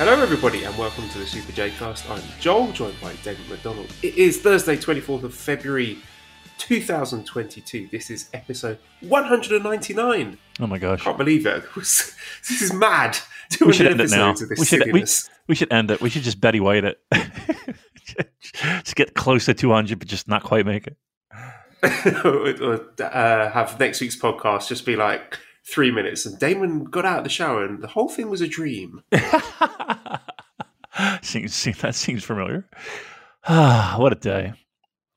Hello, everybody, and welcome to the Super J Cast. I'm Joel, joined by Damon McDonald. It is Thursday, 24th of February, 2022. This is episode 199. Oh my gosh. Can't believe it. this is mad. We should end it now. episodes of this We should, we, we should end it. We should just Betty White it. just get close to 200, but just not quite make it. Or, uh, have next week's podcast just be like three minutes, and Damon got out of the shower, and the whole thing was a dream. seems, seems, that seems familiar. Ah, what a day.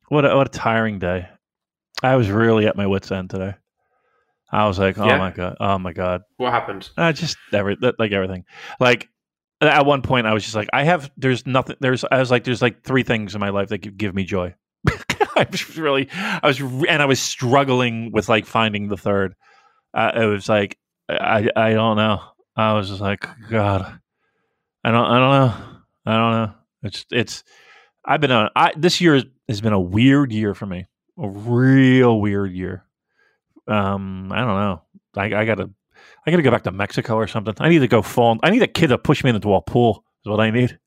What a, what a tiring day. I was really at my wits' end today. I was like, oh Yeah? my God. Oh my God. What happened? Uh, just every like everything. Like at one point, I was just like, I have. There's nothing. There's. I was like, there's like three things in my life that give, give me joy. I was really. I was, and I was struggling with like finding the third. Uh, it was like, I. I don't know. I was just like, God. I don't. I don't know. I don't know. It's. It's. I've been on. I this year has been a weird year for me. A real weird year. Um. I don't know. I, I gotta. I got to go back to Mexico or something. I need to go fall. I need a kid to push me into a pool. Is what I need.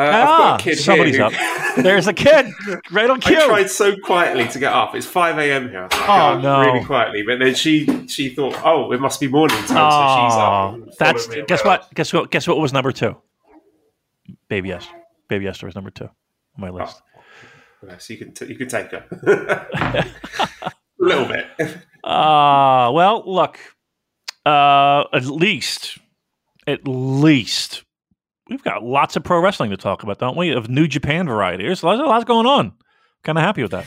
Uh, ah, got a kid somebody's up. There's a kid right on cue. I tried so quietly to get up. It's five a.m. here. Like, Oh, "Oh, no. Really quietly, but then she she thought, oh, it must be morning time, so she's up. Oh, and that's followed me guess what? Guess what? Guess what was number two? Baby Esther. Baby Esther was number two on my list. Yeah, so you can t- you can take her a little bit. Uh well, look. Uh, at least, at least, we've got lots of pro wrestling to talk about, don't we? Of New Japan variety. There's lots, lots going on. Kind of happy with that.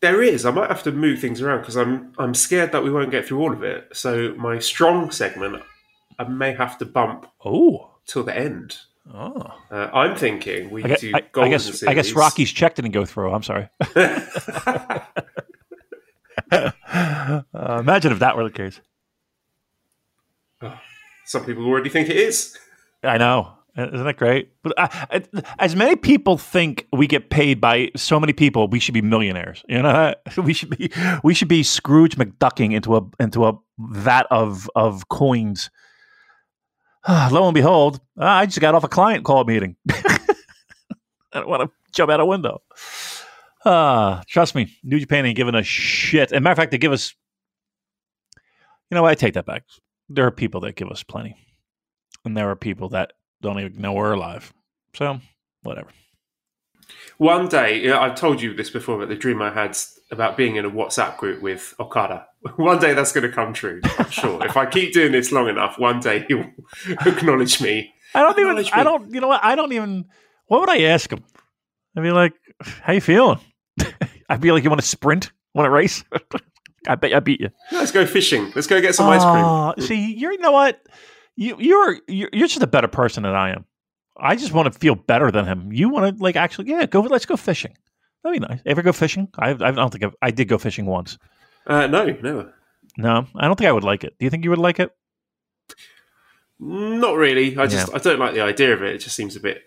There is. I might have to move things around because I'm I'm scared that we won't get through all of it. So my strong segment, I may have to bump Oh, till the end. oh. Uh, I'm thinking we I, guess- do I, I guess I guess Rocky's check didn't go through. I'm sorry. uh, imagine if that were the case. Some people already think it is. I know. Isn't that great? But uh, as many people think we get paid by so many people, we should be millionaires. You know, we should be we should be Scrooge McDucking into a into a vat of of coins. Lo and behold, I just got off a client call meeting. I don't want to jump out a window. Ah, trust me, New Japan ain't giving a shit. As a matter of fact, they give us. You know? I take that back. There are people that give us plenty, and there are people that don't even know we're alive. So, whatever. One day, I've told you this before, but the dream I had about being in a WhatsApp group with Okada. One day that's going to come true. I'm sure. if I keep doing this long enough, one day he'll acknowledge me. I don't even. Acknowledge I don't. You know what? I don't even. What would I ask him? I'd be like, "How you feeling?" I'd be like, "You want to sprint? Want to race?" I bet I beat you. Let's go fishing. Let's go get some ice cream. Ah, see. You know what? You you're you're, you're just a better person than I am. I just want to feel better than him. You want to like actually, yeah, go. Let's go fishing. That'd be nice. Ever go fishing? I, I don't think I've, I did go fishing once. Uh, no, never. No, I don't think I would like it. Do you think you would like it? Not really. I just Yeah. I don't like the idea of it. It just seems a bit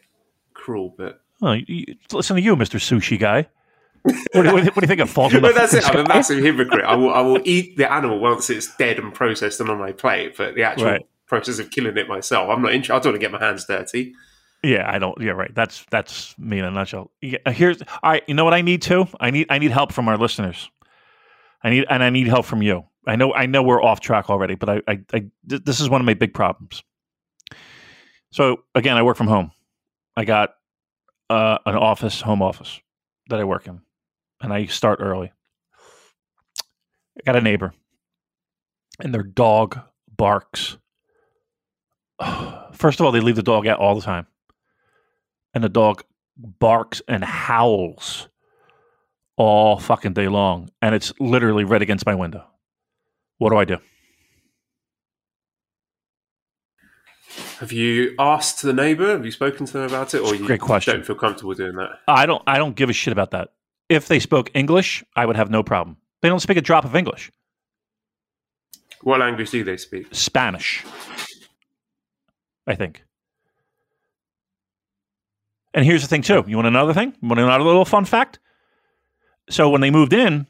cruel. But Oh, you, you- listen to you, Mister Sushi guy. What, do you- what, do you- what do you think it falls in the that's it. sky? I'm a massive hypocrite. I will I will eat the animal once it's dead and processed and on my plate. But the actual Right. Process of killing it myself, I'm not interested. I don't want to get my hands dirty. Yeah, I don't. Yeah, right. That's that's me in a nutshell. Yeah, here's all right. You know what I need too? I need I need help from our listeners. I need and I need help from you. I know I know we're off track already, but I, I, I th- this is one of my big problems. So again, I work from home. I got uh, an office, home office that I work in, and I start early. I got a neighbor, and their dog barks. First of all, they leave the dog out all the time, and the dog barks and howls all fucking day long, and it's literally right against my window. What do I do? Have you asked the neighbour? Have you spoken to them about it, or you Great question. don't feel comfortable doing that? I don't. I don't give a shit about that. If they spoke English, I would have no problem. They don't speak a drop of English. What language do they speak? Spanish. I think. And here's the thing, too. You want another thing? You want another little fun fact? So when they moved in,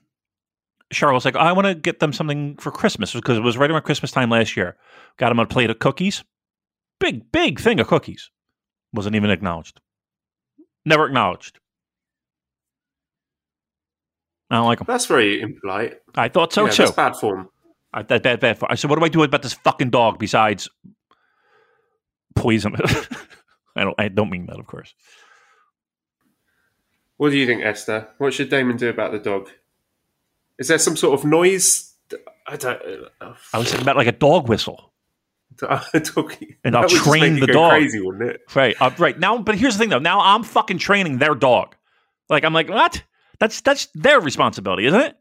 Charlotte was like, I want to get them something for Christmas because it was right around Christmas time last year. Got them a plate of cookies. Big, big thing of cookies. Wasn't even acknowledged. Never acknowledged. I don't like them. That's very impolite. I thought so yeah, too. That's bad form. I, that bad, bad. I said, what do I do about this fucking dog besides poison it? I don't. I don't mean that, of course. What do you think, Esther? What should Damon do about the dog? Is there some sort of noise? I don't. Uh, I was thinking about like a dog whistle. a dog, And I'll train the dog. Crazy, wouldn't it? Right. Uh, right now, but here's the thing, though. Now I'm fucking training their dog. Like I'm like, what? That's that's their responsibility, isn't it?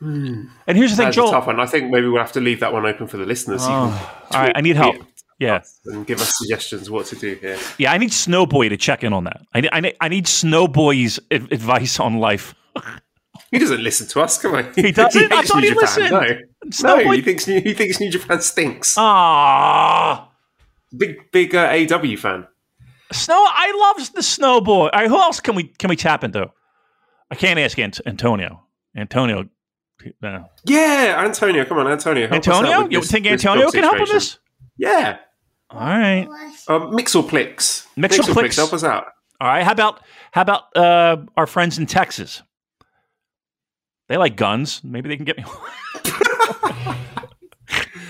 And here's the thing, That's a Joel. tough one. I think maybe we'll have to leave that one open for the listeners. Oh, all right, I need help. Yeah, and give us suggestions what to do here. yeah. I need Snowboy to check in on that. I need I need, I need Snowboy's ad- advice on life. He doesn't listen to us. Come on, He doesn't? I hates thought New he Japan. listened. No, no, Snowboy- he thinks he thinks New Japan stinks. Ah. Big big uh, AEW fan. Snow, I love the snowboy. All right, who else can we can we tap into? I can't ask Ant- Antonio. Antonio, Yeah, Antonio. Come on, Antonio. help Antonio. You this- think Antonio can help with this? Yeah. All right, Um, Mixelplix. Mixelplix. help us out. all right. How about how about uh, our friends in Texas? They like guns. Maybe they can get me.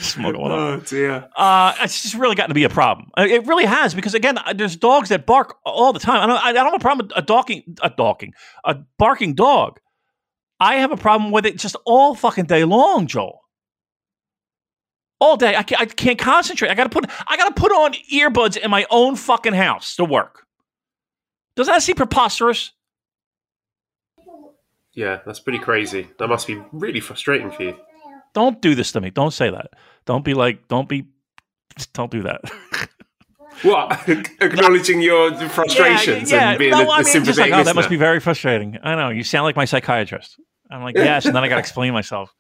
Smoke one up. Oh dear. Uh, it's just really gotten to be a problem. Uh, It really has because again, uh, there's dogs that bark all the time. I don't, I don't have a problem with a docking, a docking, a barking dog. I have a problem with it just all fucking day long, Joel. All day, I can't, I can't concentrate. I gotta put, I gotta put on earbuds in my own fucking house to work. Doesn't that seem preposterous? Yeah, that's pretty crazy. That must be really frustrating for you. Don't do this to me. Don't say that. Don't be like, don't be, don't do that. What? Acknowledging your frustrations and being No, a, I a mean, sympathetic like, oh, that must be very frustrating. I know you sound like my psychiatrist. I'm like, yes, and then I got to explain myself.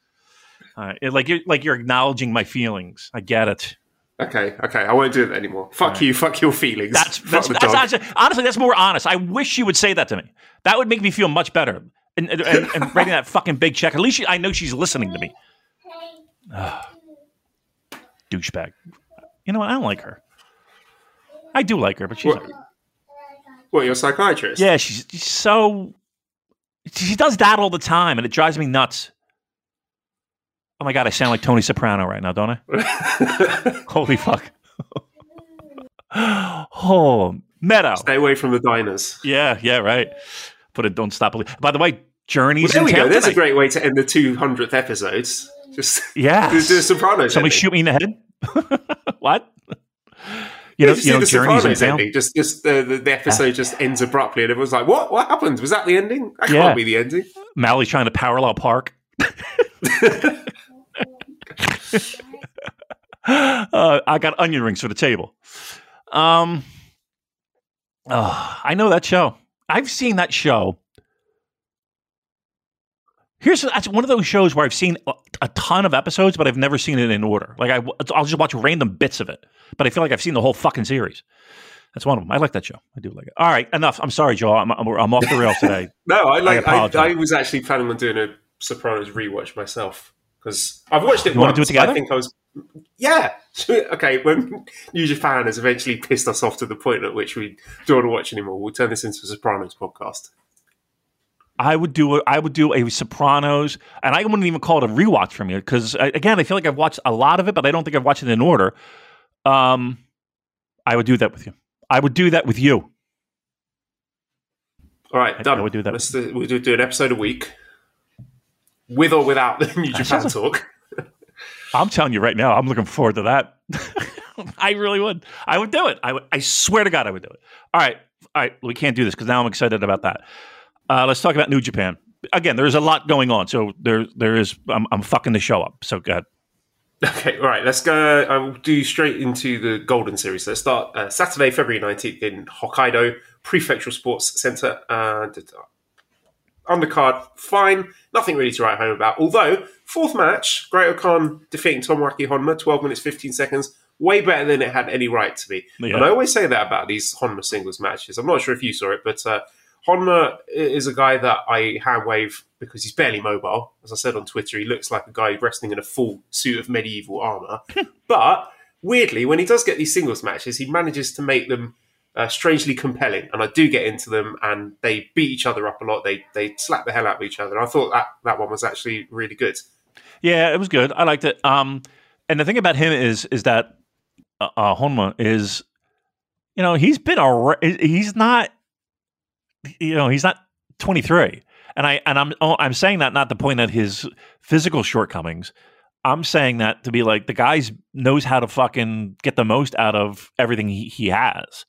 Uh, it- like you're like you're acknowledging my feelings. I get it. Okay, okay, I won't do that anymore. Fuck you, fuck your feelings. That's that's, that's honestly, honestly that's more honest. I wish you would say that to me. That would make me feel much better. And, and, and, writing that fucking big check. At least she, I know she's listening to me. Douchebag. You know what? I don't like her. I do like her, but she's What, what, you're a psychiatrist? Yeah, she's, she's so. She does that all the time, and it drives me nuts. Oh my god, I sound like Tony Soprano right now, don't I? Holy fuck! oh, Meadow. Stay away from the diners. Yeah, yeah, right. But it don't stop. By the way, Journey's Well, there in we go. There's a great way to end the 200th episodes. Just Yeah. do a Sopranos. Somebody ending. shoot me in the head. what? You know, you know, the Journey's ending. Just, just the, the, the episode just ends abruptly, and everyone's like, "What? What happened? Was that the ending? That Yeah. can't be the ending." Mally's trying to parallel park. uh, I got onion rings for the table. Um, oh, I know that show. I've seen that show. Here's that's one of those shows where I've seen a, ton of episodes, but I've never seen it in order. Like I, I'll just watch random bits of it, but I feel like I've seen the whole fucking series. That's one of them. I like that show. I do like it. All right, enough. I'm sorry, Joe. I'm, I'm, I'm off the rails today. No, I like. I, apologize. I, was actually planning on doing a Sopranos rewatch myself because I've watched it You wanna do it together? I think I was. Yeah. okay. When New Japan has eventually pissed us off to the point at which we don't want to watch anymore, we'll turn this into a Sopranos podcast. I would do a, I would do a Sopranos, and I wouldn't even call it a rewatch for me because again, I feel like I've watched a lot of it, but I don't think I've watched it in order. Um, I would do that with you. I would do that with you. All right, I- done. I would do that. Let's do, we'll do, do an episode a week, with or without the New Japan talk. I'm telling you right now, I'm looking forward to that. I really would. I would do it. I would. I swear to God, I would do it. All right, all right. We can't do this because now I'm excited about that. Uh, let's talk about New Japan. Again, there's a lot going on, so there there is. I'm, I'm fucking the show up. So good. Okay, all right. Let's go. I'll do straight into the Golden Series. Let's start uh, Saturday, February nineteenth in Hokkaido Prefectural Sports Center. And uh, undercard, fine. Nothing really to write home about. Although fourth match, Great-O-Khan defeating Tomoaki Honma, twelve minutes fifteen seconds, way better than it had any right to be. Yeah. And I always say that about these Honma singles matches. I'm not sure if you saw it, but uh, Honma is a guy that I hand wave because he's barely mobile. As I said on Twitter, he looks like a guy wrestling in a full suit of medieval armor. but weirdly, when he does get these singles matches, he manages to make them uh, strangely compelling. And I do get into them, and they beat each other up a lot. They they slap the hell out of each other. I thought that that one was actually really good. Yeah, it was good. I liked it. Um, and the thing about him is is that uh, uh, Honma is, you know, he's been a he's not, you know, he's not twenty three. And I and I'm oh, I'm saying that not to point at his physical shortcomings. I'm saying that to be like the guy's knows how to fucking get the most out of everything he, he has.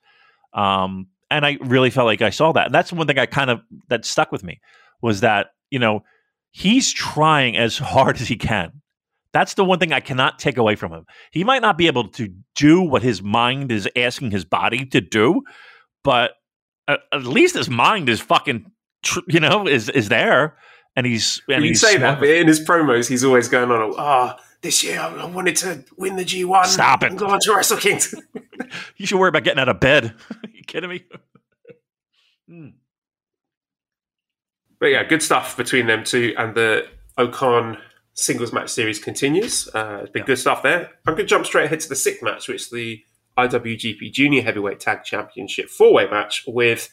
Um, and I really felt like I saw that. And that's one thing I kind of that stuck with me was that, you know, he's trying as hard as he can. That's the one thing I cannot take away from him. He might not be able to do what his mind is asking his body to do, but at, least his mind is fucking, tr- you know, is is there, and he's and you he's say smart. that, but in his promos, he's always going on. Ah, this year I wanted to win the G1. Stop it. and go on to Wrestle Kingdom. You should worry about getting out of bed. you kidding me? Hmm. But yeah, good stuff between them two, and the O-Khan singles match series continues. Uh, it's been Yeah. good stuff there. I'm going to jump straight ahead to the sixth match, which the IWGP Junior Heavyweight Tag Championship four way match with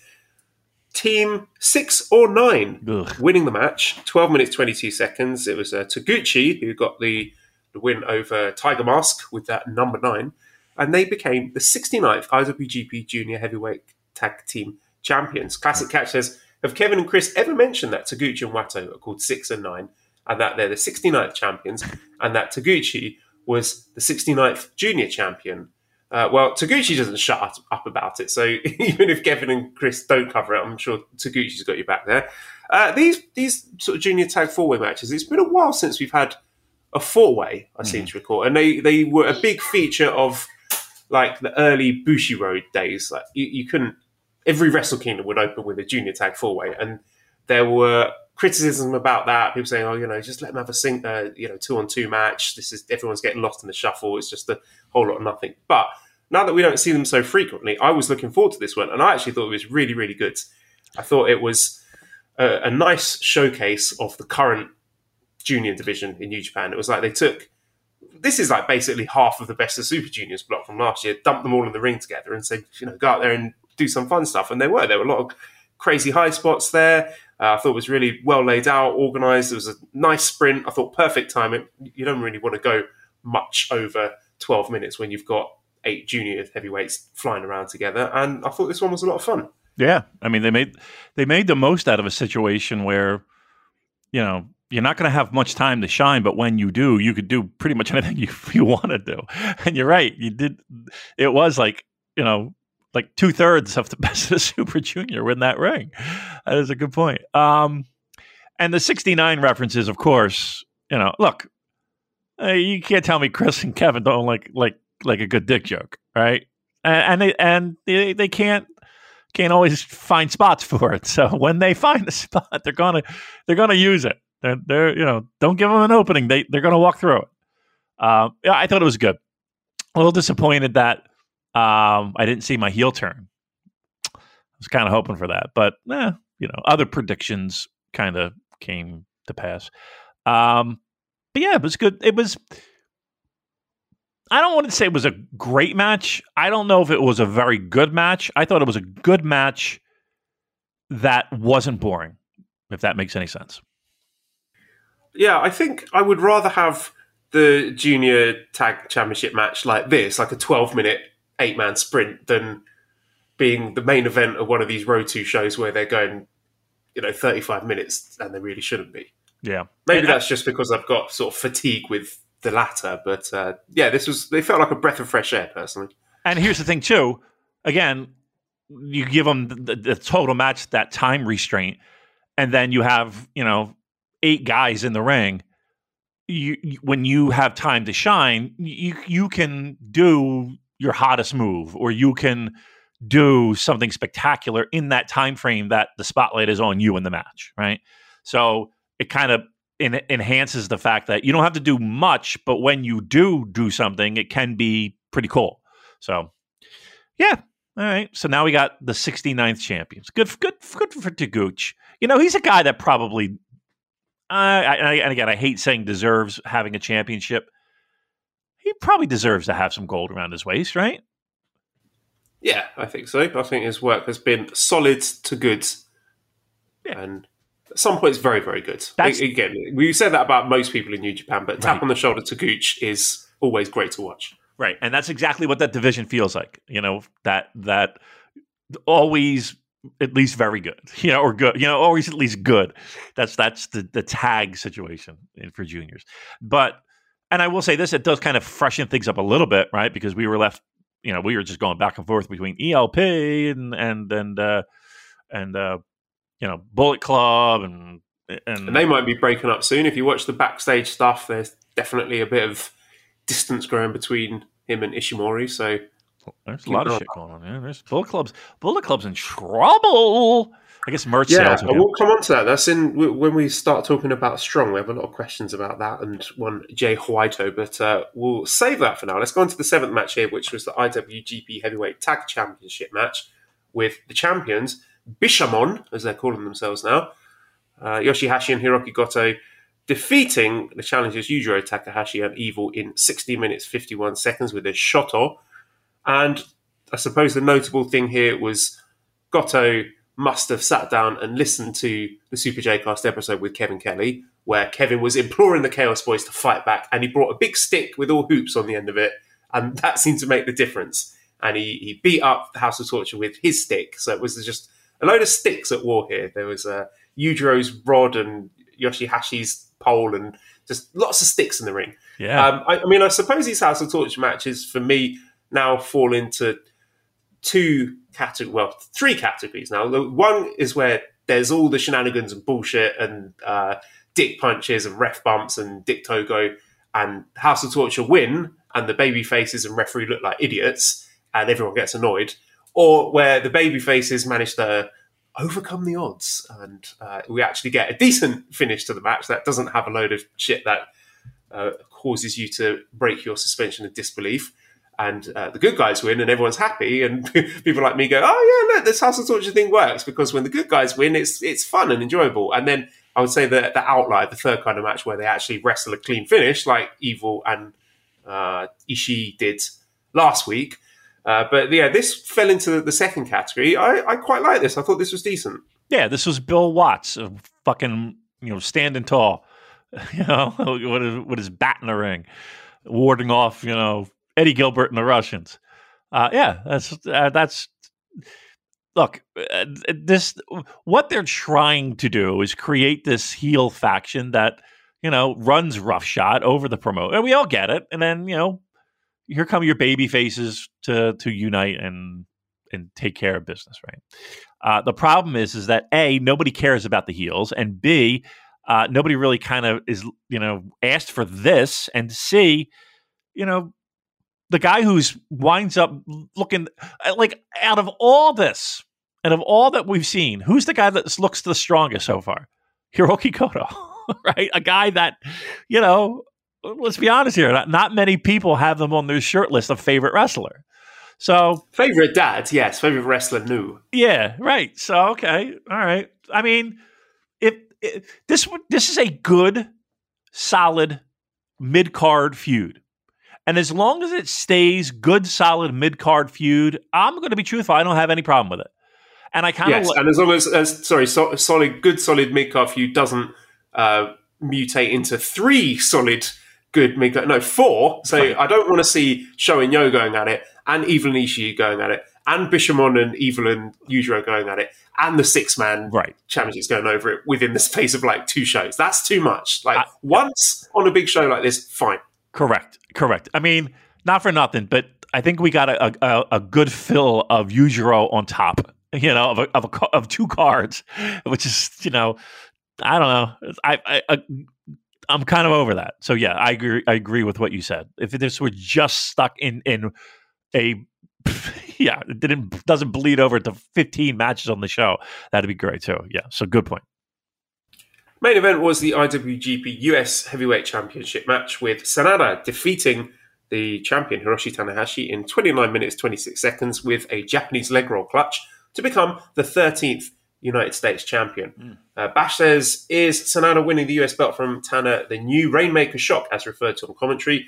Team Six or Nine Ugh. winning the match. 12 minutes 22 seconds. It was uh, Taguchi who got the, the win over Tiger Mask with that number nine, and they became the 69th IWGP Junior Heavyweight Tag Team Champions. Classic Catch says, have Kevin and Chris ever mentioned that Taguchi and Wato are called six and nine, and that they're the 69th champions, and that Taguchi was the 69th junior champion? Uh, well, Taguchi doesn't shut up- about it, so even if Kevin and Chris don't cover it, I'm sure Taguchi's got your back there. Uh, these these sort of junior tag four way matches, it's been a while since we've had a four way. I seem to recall, and they they were a big feature of like the early Bushiroad days. Like you, you couldn't every Wrestle Kingdom would open with a junior tag four way, and there were criticism about that. People saying, "Oh, you know, just let them have a sing, uh, you know, two on two match. This is everyone's getting lost in the shuffle. It's just a whole lot of nothing." But now that we don't see them so frequently, I was looking forward to this one, and I actually thought it was really, really good. I thought it was a, a nice showcase of the current junior division in New Japan. It was like they took this is like basically half of the best of Super Juniors block from last year, dumped them all in the ring together and said, you know, go out there and do some fun stuff. And they were. There were a lot of crazy high spots there. Uh, I thought it was really well laid out, organised. It was a nice sprint. I thought perfect timing. You don't really want to go much over 12 minutes when you've got eight junior heavyweights flying around together. And I thought this one was a lot of fun. Yeah, I mean they made they made the most out of a situation where, you know, you're not going to have much time to shine, but when you do, you could do pretty much anything you you want to do. And you're right, you did. It was like you know, like two thirds of the best of the Super Junior in that ring. That is a good point. Um, and the '69 references, of course. You know, look, uh, you can't tell me Chris and Kevin don't like like like a good dick joke, right? And, and they and they, they can't can't always find spots for it. So when they find a spot, they're gonna they're gonna use it. They're, they're you know don't give them an opening. They they're gonna walk through it. Uh, yeah, I thought it was good. A little disappointed that um, I didn't see my heel turn. I was kind of hoping for that, but eh, you know, other predictions kind of came to pass. Um, but yeah, it was good. It was. I don't want to say it was a great match. I don't know if it was a very good match. I thought it was a good match that wasn't boring, if that makes any sense. Yeah, I think I would rather have the junior tag championship match like this, like a 12 minute eight man sprint, than being the main event of one of these Road 2 shows where they're going, you know, 35 minutes and they really shouldn't be. Yeah. Maybe And- that's just because I've got sort of fatigue with the latter, but uh, yeah, this was, they felt like a breath of fresh air personally. And here's the thing, too. Again, you give them the, the total match that time restraint, and then you have you know eight guys in the ring. you, you when you have time to shine, you you can do your hottest move, or you can do something spectacular in that time frame that the spotlight is on you in the match, right? So it kind of en- enhances the fact that you don't have to do much, but when you do do something, it can be pretty cool. So, yeah. All right. So now we got the 69th champions. Good, good, good for Taguchi. You know, he's a guy that probably, I, I, and again, I hate saying deserves having a championship. He probably deserves to have some gold around his waist, right? Yeah, I think so. I think his work has been solid to good. Yeah. And at some points, very, very good. That's- Again, we said that about most people in New Japan, but tap Right. on the shoulder to Gooch is always great to watch. Right. And that's exactly what that division feels like. You know, that that always at least very good. You know, or good. You know, always at least good. That's that's the the tag situation in- for juniors. But and I will say this, it does kind of freshen things up a little bit, right? Because we were left, you know, we were just going back and forth between ELP and and and uh and uh you know, Bullet Club and and, And they might be breaking up soon. If you watch the backstage stuff, there's definitely a bit of distance growing between him and Ishimori. So there's a lot of shit going on. Yeah, there's Bullet Club's Bullet Club's in trouble. I guess merch yeah, sales. down. we'll come on to that. That's in when we start talking about strong. We have a lot of questions about that and one Jay White, but uh, we'll save that for now. Let's go on to the seventh match here, which was the IWGP Heavyweight Tag Championship match with the champions Bishamon, as they're calling themselves now, uh, Yoshihashi and Hiroki Goto defeating the challengers Yujiro Takahashi and Evil in 60 minutes 51 seconds with a shoto. And I suppose the notable thing here was Goto must have sat down and listened to the Super J Cast episode with Kevin Kelly, where Kevin was imploring the Chaos Boys to fight back, and he brought a big stick with all hoops on the end of it, and that seemed to make the difference. And he, he beat up the House of Torture with his stick, so it was just a load of sticks at war here. There was uh, Yujiro's rod and Yoshihashi's pole, and just lots of sticks in the ring. Yeah. Um, I, I mean, I suppose these House of Torture matches for me now fall into two categories, well, three categories now. One is where there's all the shenanigans and bullshit and uh, dick punches and ref bumps and Dick Togo, and House of Torture win, and the baby faces and referee look like idiots, and everyone gets annoyed. Or where the baby faces manage to overcome the odds, and uh, we actually get a decent finish to the match that doesn't have a load of shit that uh, causes you to break your suspension of disbelief. And uh, the good guys win, and everyone's happy. And people like me go, "Oh yeah, look, this of Torture thing works because when the good guys win, it's it's fun and enjoyable." And then I would say that the outlier, the third kind of match where they actually wrestle a clean finish, like Evil and uh, Ishii did last week. Uh, but yeah, this fell into the second category. I, I quite like this. I thought this was decent. Yeah, this was Bill Watts, uh, fucking you know, standing tall, you know, with his bat in the ring, warding off you know Eddie Gilbert and the Russians. Uh, yeah, that's uh, that's look. Uh, this what they're trying to do is create this heel faction that you know runs roughshod over the promote, and we all get it. And then you know, here come your baby faces to to unite and and take care of business, right? Uh, the problem is, is that a nobody cares about the heels, and b uh, nobody really kind of is you know asked for this, and c you know the guy who's winds up looking uh, like out of all this and of all that we've seen, who's the guy that looks the strongest so far? Hiroki Goto, right? A guy that you know. Let's be honest here. Not, not many people have them on their shirt list of favorite wrestler. So Favorite dad, yes. Favorite wrestler, no. yeah, right. So okay, all right. I mean, if, if this this is a good, solid mid card feud, and as long as it stays good, solid mid card feud, I'm going to be truthful. I don't have any problem with it. And I kind of Yes, and as long as, as sorry, so, solid, good, solid mid card feud doesn't uh, mutate into three solid, good mid card. No, four. So Right. I don't want to see Sho and Yo going at it, and Evil and Ishii going at it, and Bishamon and Evil and Yujiro going at it, and the six man right. championships going over it within the space of like two shows. That's too much. Like I- once on a big show like this, fine. Correct. Correct. I mean, not for nothing, but I think we got a, a, a good fill of Yujiro on top, you know, of a, of, a, of two cards, which is, you know, I don't know. I, I, I I'm kind of over that. So yeah, I agree. I agree with what you said. If this were just stuck in in a yeah, it didn't doesn't bleed over to 15 matches on the show, that'd be great too. Yeah, so good point. Main event was the IWGP US Heavyweight Championship match with Sanada defeating the champion Hiroshi Tanahashi in 29 minutes 26 seconds with a Japanese leg roll clutch to become the 13th United States champion. Mm. Uh, Bash says, Is Sanada winning the US belt from Tana the new Rainmaker shock, as referred to on commentary?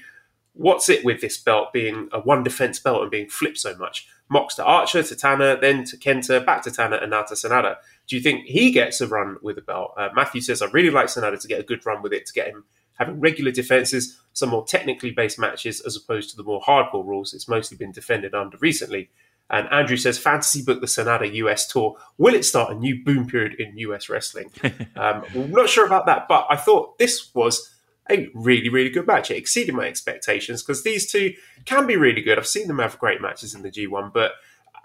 What's it with this belt being a one defense belt and being flipped so much? Mox to Archer, to Tana, then to Kenta, back to Tana, and now to Sanada. Do you think he gets a run with the belt? Uh, Matthew says, I really like Sanada to get a good run with it, to get him having regular defenses, some more technically based matches, as opposed to the more hardcore rules it's mostly been defended under recently. And Andrew says, fantasy book the Sanada US tour. Will it start a new boom period in US wrestling? um, I'm not sure about that, but I thought this was a really, really good match. It exceeded my expectations because these two can be really good. I've seen them have great matches in the G1, but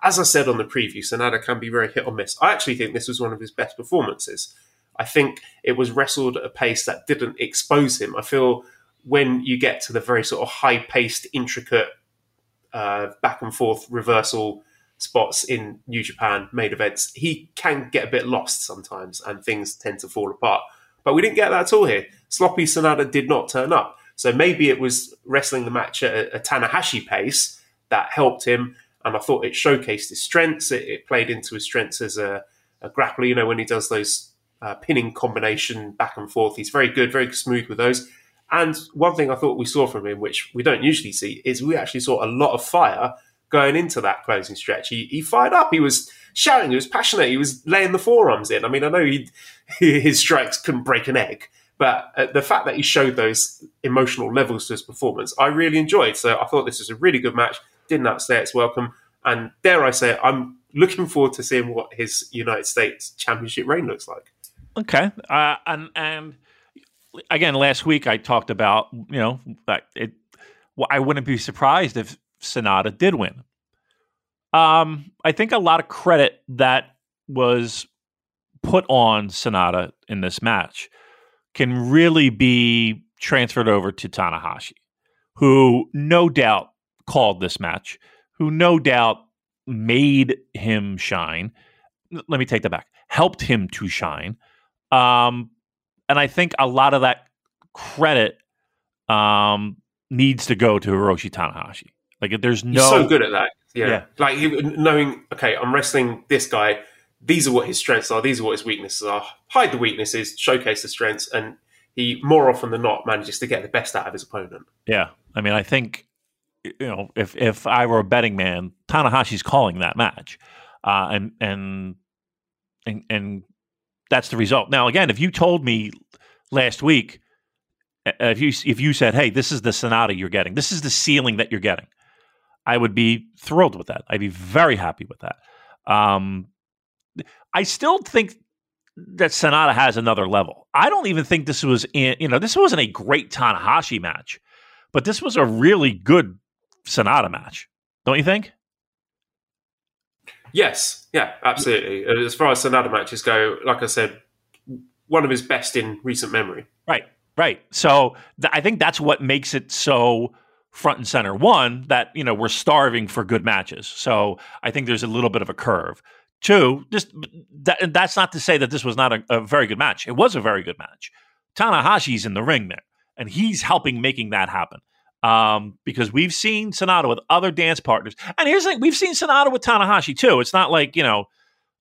as I said on the preview, Sanada can be very hit or miss. I actually think this was one of his best performances. I think it was wrestled at a pace that didn't expose him. I feel when you get to the very sort of high paced, intricate uh, back and forth reversal spots in New Japan main events, he can get a bit lost sometimes and things tend to fall apart. But we didn't get that at all here. Sloppy Sanada did not turn up. So maybe it was wrestling the match at a, a Tanahashi pace that helped him. And I thought it showcased his strengths. It, it played into his strengths as a, a, grappler. You know, when he does those uh, pinning combination back and forth, he's very good, very smooth with those. And one thing I thought we saw from him, which we don't usually see, is we actually saw a lot of fire going into that closing stretch. He, he fired up. He was shouting. He was passionate. He was laying the forearms in. I mean, I know he, his strikes couldn't break an egg, but uh, the fact that he showed those emotional levels to his performance, I really enjoyed. So I thought this was a really good match. Didn't outstay its welcome. And dare I say, it, I'm looking forward to seeing what his United States Championship reign looks like. Okay, uh, and and again, last week I talked about you know it. Well, I wouldn't be surprised if Sanada did win. Um, I think a lot of credit that was put on Sanada in this match can really be transferred over to Tanahashi, who no doubt called this match, who no doubt made him shine. Let me take that back. Helped him to shine. Um, and I think a lot of that credit um, needs to go to Hiroshi Tanahashi. Like, there's no He's so good at that. Yeah, yeah. like he, knowing, okay, I'm wrestling this guy. These are what his strengths are. These are what his weaknesses are. Hide the weaknesses, showcase the strengths, and he more often than not manages to get the best out of his opponent. Yeah, I mean, I think you know if if I were a betting man, Tanahashi's calling that match, uh, and and and and that's the result. Now, again, if you told me last week, uh, if you if you said, "Hey, this is the Sanada you're getting. This is the ceiling that you're getting," I would be thrilled with that. I'd be very happy with that. Um, I still think that Sanada has another level. I don't even think this was in, you know, this wasn't a great Tanahashi match, but this was a really good Sanada match. Don't you think? Yes, yeah, absolutely. As far as Sanada matches go, like I said, one of his best in recent memory. Right, right. So th- I think that's what makes it so front and center. One, that, you know, we're starving for good matches. So I think there's a little bit of a curve. Two, just that, that's not to say that this was not a, a very good match. It was a very good match. Tanahashi's in the ring there, and he's helping making that happen. Um, because we've seen Sanada with other dance partners. And here's the thing we've seen Sanada with Tanahashi too. It's not like, you know,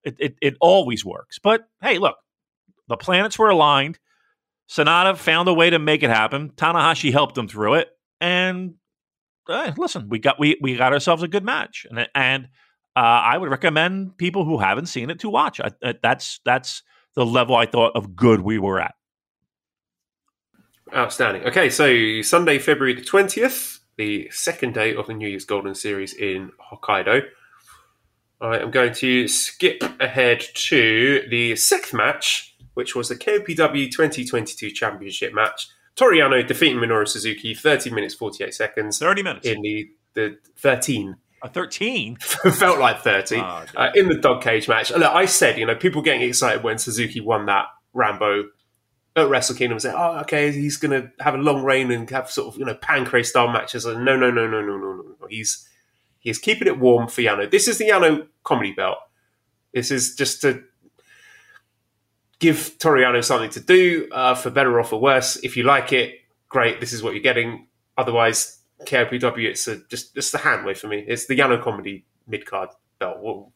it, it, it always works. But hey, look, the planets were aligned. Sanada found a way to make it happen. Tanahashi helped him through it. And uh, listen, we got we we got ourselves a good match, and and uh, I would recommend people who haven't seen it to watch. I, uh, that's that's the level I thought of good we were at. Outstanding. Okay, so Sunday, February the twentieth, the second day of the New Year's Golden Series in Hokkaido. I am going to skip ahead to the sixth match, which was the KOPW 2022 Championship match Toru Yano defeating Minoru Suzuki 30 minutes 48 seconds. 30 minutes. In the, the 13. A 13? Felt like 30. Oh, uh, in the dog cage match. Look, I said, you know, people getting excited when Suzuki won that Rambo at Wrestle Kingdom and say, "Oh, okay, he's going to have a long reign and have sort of you know Pancrase style matches." And no, no, no, no, no, no, no. He's he's keeping it warm for Yano. This is the Yano comedy belt. This is just to give Toru Yano something to do, uh, for better or for worse. If you like it, great. This is what you're getting. Otherwise, KOPW, it's a, just just the handwave for me. It's the Yano comedy mid card belt. What,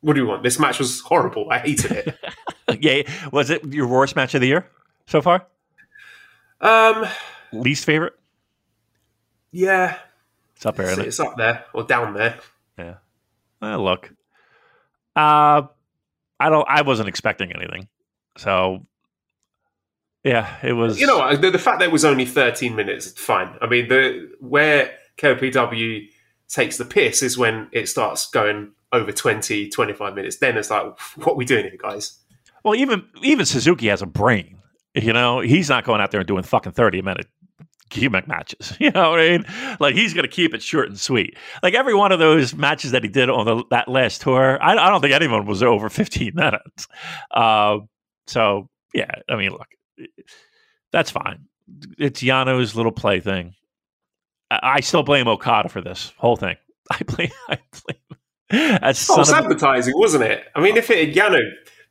what do you want? This match was horrible. I hated it. yeah, was it your worst match of the year so far? Um, Least favorite? yeah, It's up there, it's, it? it's up there or down there. Yeah. Well, look. Uh I don't I wasn't expecting anything. So yeah, it was You know, the, the fact that it was only 13 minutes, fine. I mean, the where KOPW takes the piss is when it starts going over 20, 25 minutes. Then it's like, what are we doing here, guys? Well, even even Suzuki has a brain. You know, he's not going out there and doing fucking 30 minute gimmick matches. You know what I mean? Like he's going to keep it short and sweet. Like every one of those matches that he did on the, that last tour, I, I don't think anyone was over 15 minutes. Uh, so yeah, I mean, look, that's fine. It's Yano's little play thing. I, I still blame Okada for this whole thing. I blame. I blame. That's Oh, son it's of a- advertising, wasn't it? I mean, if it had Yano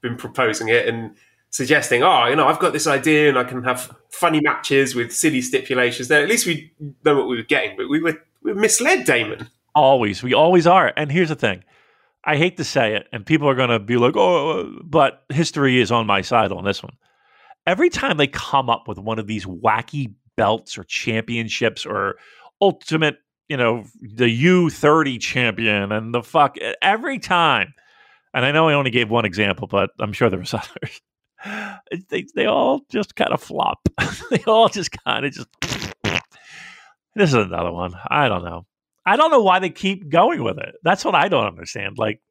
been proposing it and suggesting, oh, you know, I've got this idea and I can have funny matches with silly stipulations, then at least we know what we were getting. But we were we were misled, Damon. Always. We always are. And here's the thing. I hate to say it, and people are going to be like, oh, uh, but history is on my side on this one. Every time they come up with one of these wacky belts or championships or ultimate, you know, the U30 champion and the fuck, every time, and I know I only gave one example, but I'm sure there was others. They, they all just kind of flop. they all just kind of just. This is another one. I don't know. I don't know why they keep going with it. That's what I don't understand. Like,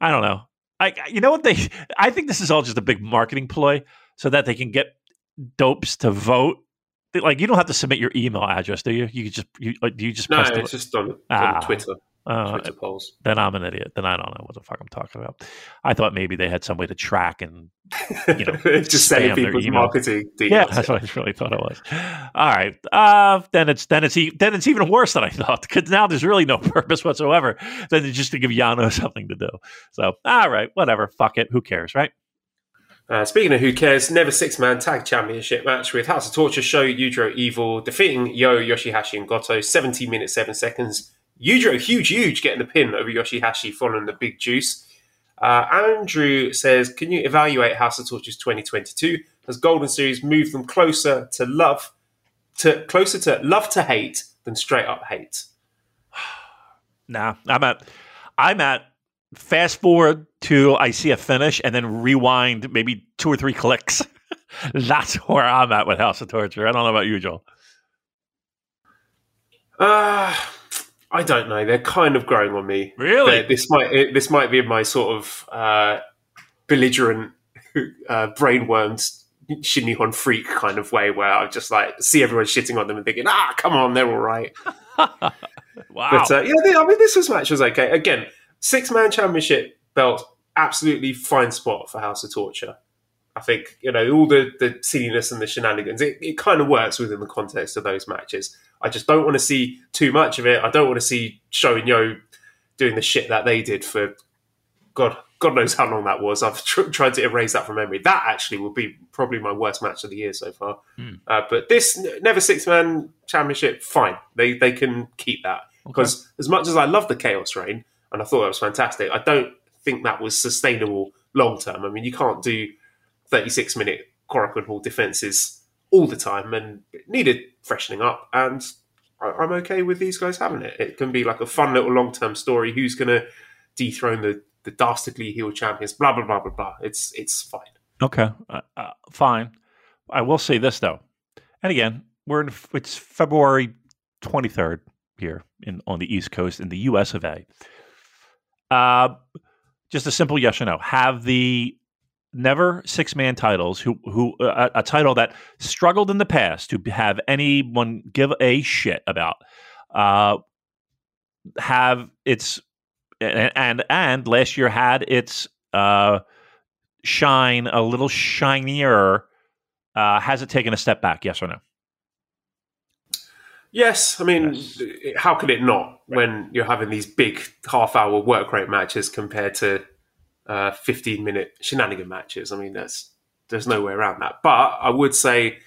I don't know. I, you know what they? I think this is all just a big marketing ploy so that they can get dopes to vote. Like, you don't have to submit your email address, do you? You just you you just No, press the, it's just on, Ah. on Twitter, uh, then I'm an idiot. Then I don't know what the fuck I'm talking about. I thought maybe they had some way to track and you know, just sending their people's marketing details. yeah, that's what I really thought it was. All right, uh, then it's then it's then it's even worse than I thought because now there's really no purpose whatsoever than just to give Yano something to do. So all right, whatever, fuck it, who cares, right? Uh, speaking of who cares, never six man tag championship match with House of Torture Sho Yujiro Evil defeating Yo Yoshihashi and Goto 17 minutes 7 seconds. Yujiro huge huge getting the pin over Yoshihashi following the big juice. Uh, Andrew says, Can you evaluate House of Torture's 2022? Has Golden Series moved them closer to love to closer to love to hate than straight up hate? Nah, I'm at I'm at fast forward to I see a finish and then rewind maybe two or three clicks. That's where I'm at with House of Torture. I don't know about you, Joel. Uh, I don't know. They're kind of growing on me. Really? But this might it, this might be my sort of uh, belligerent uh, brainworms Shin Nihon freak kind of way, where I just like see everyone shitting on them and thinking, ah, come on, they're all right. wow. But uh, yeah, they- I mean, this was match was okay. Again, six man championship belt, absolutely fine spot for House of Torture. I think you know all the the silliness and the shenanigans. It, it kind of works within the context of those matches. I just don't want to see too much of it. I don't want to see Sho and Yo doing the shit that they did for God. God knows how long that was. I've tr- tried to erase that from memory. That actually will be probably my worst match of the year so far. Hmm. Uh, but this never six man championship, fine. They they can keep that because as much as I love the Chaos Reign and I thought that was fantastic, I don't think that was sustainable long term. I mean, you can't do 36 minute Korakuen Hall defenses all the time and needed freshening up. And I, I'm okay with these guys having it. It can be like a fun little long term story. Who's going to dethrone the, the dastardly heel champions? Blah, blah, blah, blah, blah. It's, it's fine. Okay, uh, uh, fine. I will say this though, and again, we're in it's February twenty third here in on the East Coast in the U.S. of A. Uh, just a simple yes or no. Have the never six man titles who who uh, a title that struggled in the past to have anyone give a shit about uh, have its and and, and last year had its uh, shine a little shinier Uh, has it taken a step back? Yes or no? Yes, I mean, Yes. how could it not when you're having these big half-hour work rate matches compared to uh, 15-minute shenanigan matches? I mean, that's there's no way around that. But I would say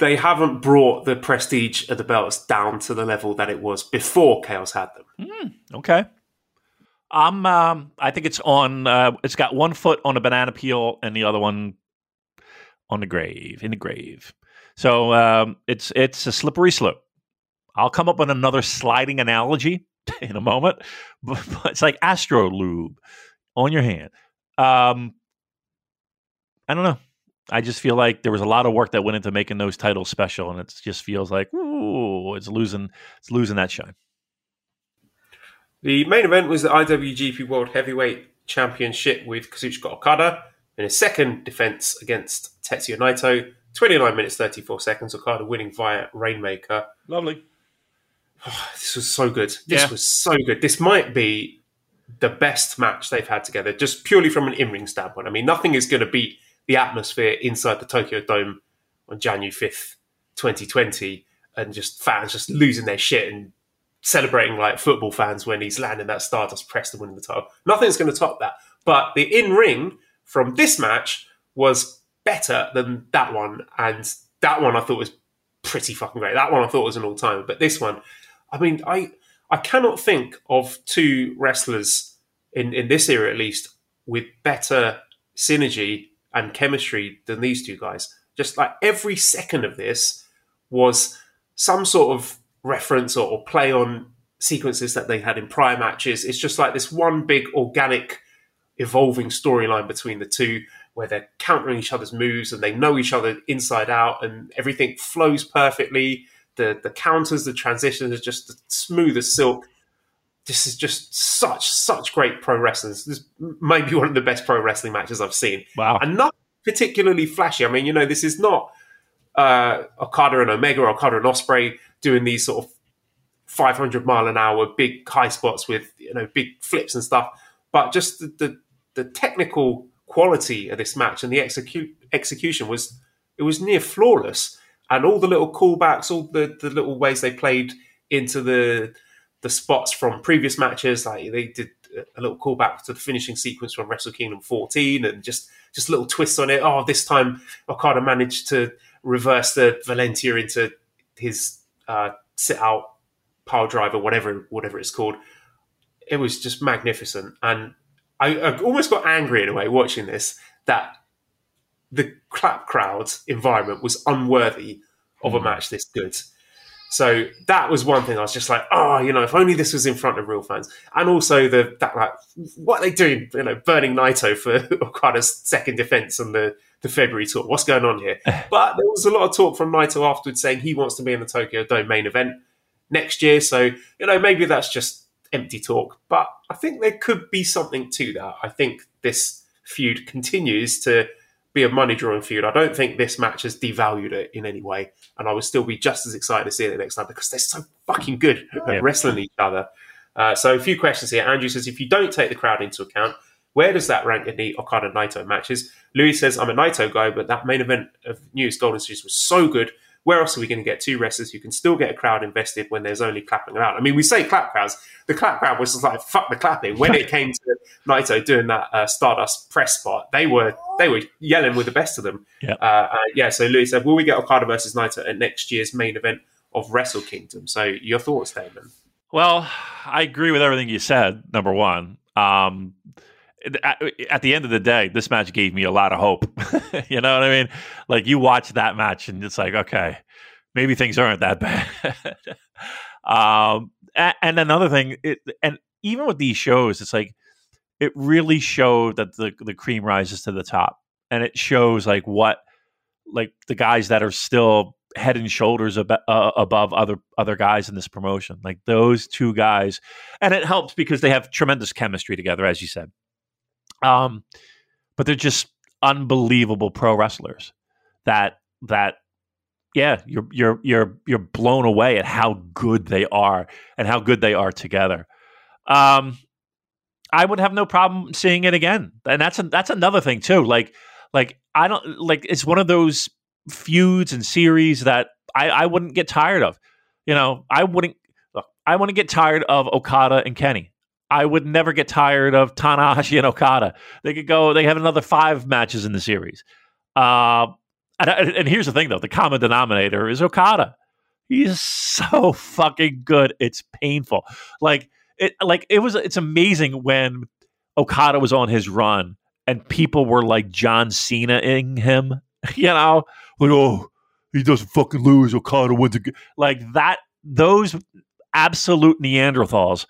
they haven't brought the prestige of the belts down to the level that it was before Chaos had them. Okay. I'm. Um, I think it's on. Uh, it's got one foot on a banana peel and the other one on the grave. In the grave. So um, it's it's a slippery slope. I'll come up with another sliding analogy in a moment, but, but it's like Astro Lube on your hand. Um, I don't know. I just feel like there was a lot of work that went into making those titles special, and it just feels like ooh, it's losing, it's losing that shine. The main event was the IWGP World Heavyweight Championship with Kazuchika Okada in his second defense against Tetsuya Naito. 29 minutes 34 seconds. Okada winning via Rainmaker. Lovely. This was so good. This Yeah. was so good. This might be the best match they've had together, just purely from an in-ring standpoint. I mean, nothing is going to beat the atmosphere inside the Tokyo Dome on January 5th, 2020, and just fans just losing their shit and celebrating like football fans when he's landing that Stardust press to win the title. Nothing's going to top that. But the in-ring from this match was better than that one, and that one I thought was pretty fucking great. That one I thought was an all-time, but this one, I mean, I I cannot think of two wrestlers in in this era at least with better synergy and chemistry than these two guys. Just like every second of this was some sort of reference or, or play on sequences that they had in prior matches. It's just like this one big organic evolving storyline between the two where they're countering each other's moves and they know each other inside out and everything flows perfectly. The the counters, the transitions are just smooth as silk. This is just such such great pro wrestling. This is maybe one of the best pro wrestling matches I've seen Wow. and not particularly flashy. I mean, you know, this is not uh, Okada and Omega or Okada and Ospreay doing these sort of 500 mile an hour big high spots with you know big flips and stuff, but just the the, the technical quality of this match and the execute execution was it was near flawless, and all the little callbacks, all the the little ways they played into the the spots from previous matches, like they did a little callback to the finishing sequence from Wrestle Kingdom 14, and just just little twists on it. Oh, this time Okada managed to reverse the Valentia into his uh, sit out power driver, whatever whatever it's called. It was just magnificent, and I, I almost got angry in a way watching this that the clap crowd environment was unworthy of a hmm. match this good. So that was one thing I was just like, oh, you know, if only this was in front of real fans. And also the that like what are they doing, you know, burning Naito for Okada's second defense on the, the February tour. What's going on here? but there was a lot of talk from Naito afterwards saying he wants to be in the Tokyo Dome main event next year. So, you know, maybe that's just empty talk. But I think there could be something to that. I think this feud continues to be a money drawing feud. I don't think this match has devalued it in any way. And I would still be just as excited to see it next time because they're so fucking good at Yeah. wrestling each other. Uh, so a few questions here. Andrew says, if you don't take the crowd into account, where does that rank in the Okada Naito matches? Louis says, I'm a Naito guy, but that main event of newest Golden Series was so good. Where else are we going to get two wrestlers who can still get a crowd invested when there's only clapping around? I mean, we say clap crowds. The clap crowd was just like fuck the clapping. When it came to Naito doing that uh, Stardust press spot, they were they were yelling with the best of them. Yeah. Uh, uh, yeah. So Louis said, "Will we get Okada versus Naito at next year's main event of Wrestle Kingdom?" So your thoughts, Damon? Well, I agree with everything you said. Number one, um, at, the end of the day, this match gave me a lot of hope. you know what I mean? Like you watch that match, and it's like, okay, maybe things aren't that bad. um, and another thing, it, and even with these shows, it's like it really showed that the the cream rises to the top, and it shows like what like the guys that are still head and shoulders ab- uh, above other other guys in this promotion. Like those two guys, and it helps because they have tremendous chemistry together, as you said. Um, but they're just unbelievable pro wrestlers. That that yeah, you're you're you're you're blown away at how good they are and how good they are together. Um, I would have no problem seeing it again, and that's a, that's another thing too. Like Like I don't like it's one of those feuds and series that I, I wouldn't get tired of. You know, I wouldn't look, I wouldn't get tired of Okada and Kenny. I would never get tired of Tanahashi and Okada. They could go, they have another five matches in the series. Uh, and, and here's the thing though, the common denominator is Okada. He's so fucking good. It's painful. Like it like it was it's amazing when Okada was on his run and people were like John Cena-ing him, you know, like, oh, he doesn't fucking lose. Okada wins again. Like that, those absolute Neanderthals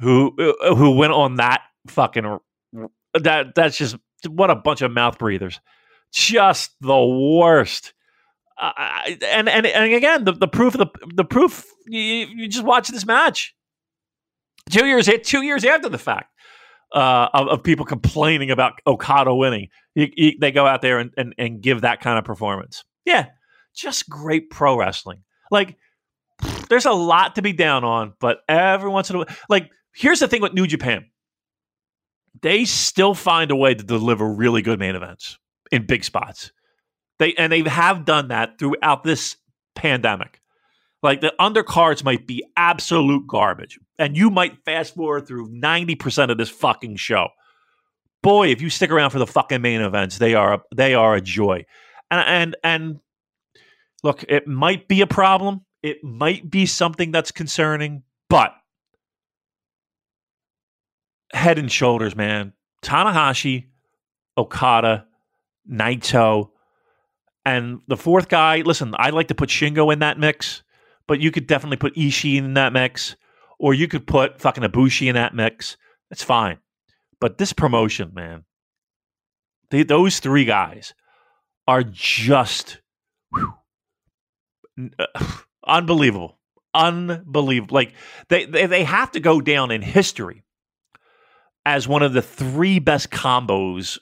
who uh, who went on that fucking that that's just what a bunch of mouth breathers. Just the worst. Uh, and and and again, the, the proof of the the proof. You, you just watch this match. Two years two years after the fact uh, of, of, people complaining about Okada winning, you, you, they go out there and, and and give that kind of performance. Yeah, just great pro wrestling. Like, there's a lot to be down on, but every once in a while, like, here's the thing with New Japan they still find a way to deliver really good main events in big spots. They and they have done that throughout this pandemic. Like the undercards might be absolute garbage, and you might fast forward through ninety percent of this fucking show. Boy, if you stick around for the fucking main events, they are they are a joy. And and and look, it might be a problem. It might be something that's concerning, but head and shoulders, man. Tanahashi, Okada, Naito, and the fourth guy. Listen, I'd like to put Shingo in that mix, but you could definitely put Ishii in that mix, or you could put fucking Ibushi in that mix. That's fine. But this promotion, man, they, those three guys are just whew, uh, unbelievable, unbelievable. Like they, they they have to go down in history as one of the three best combos,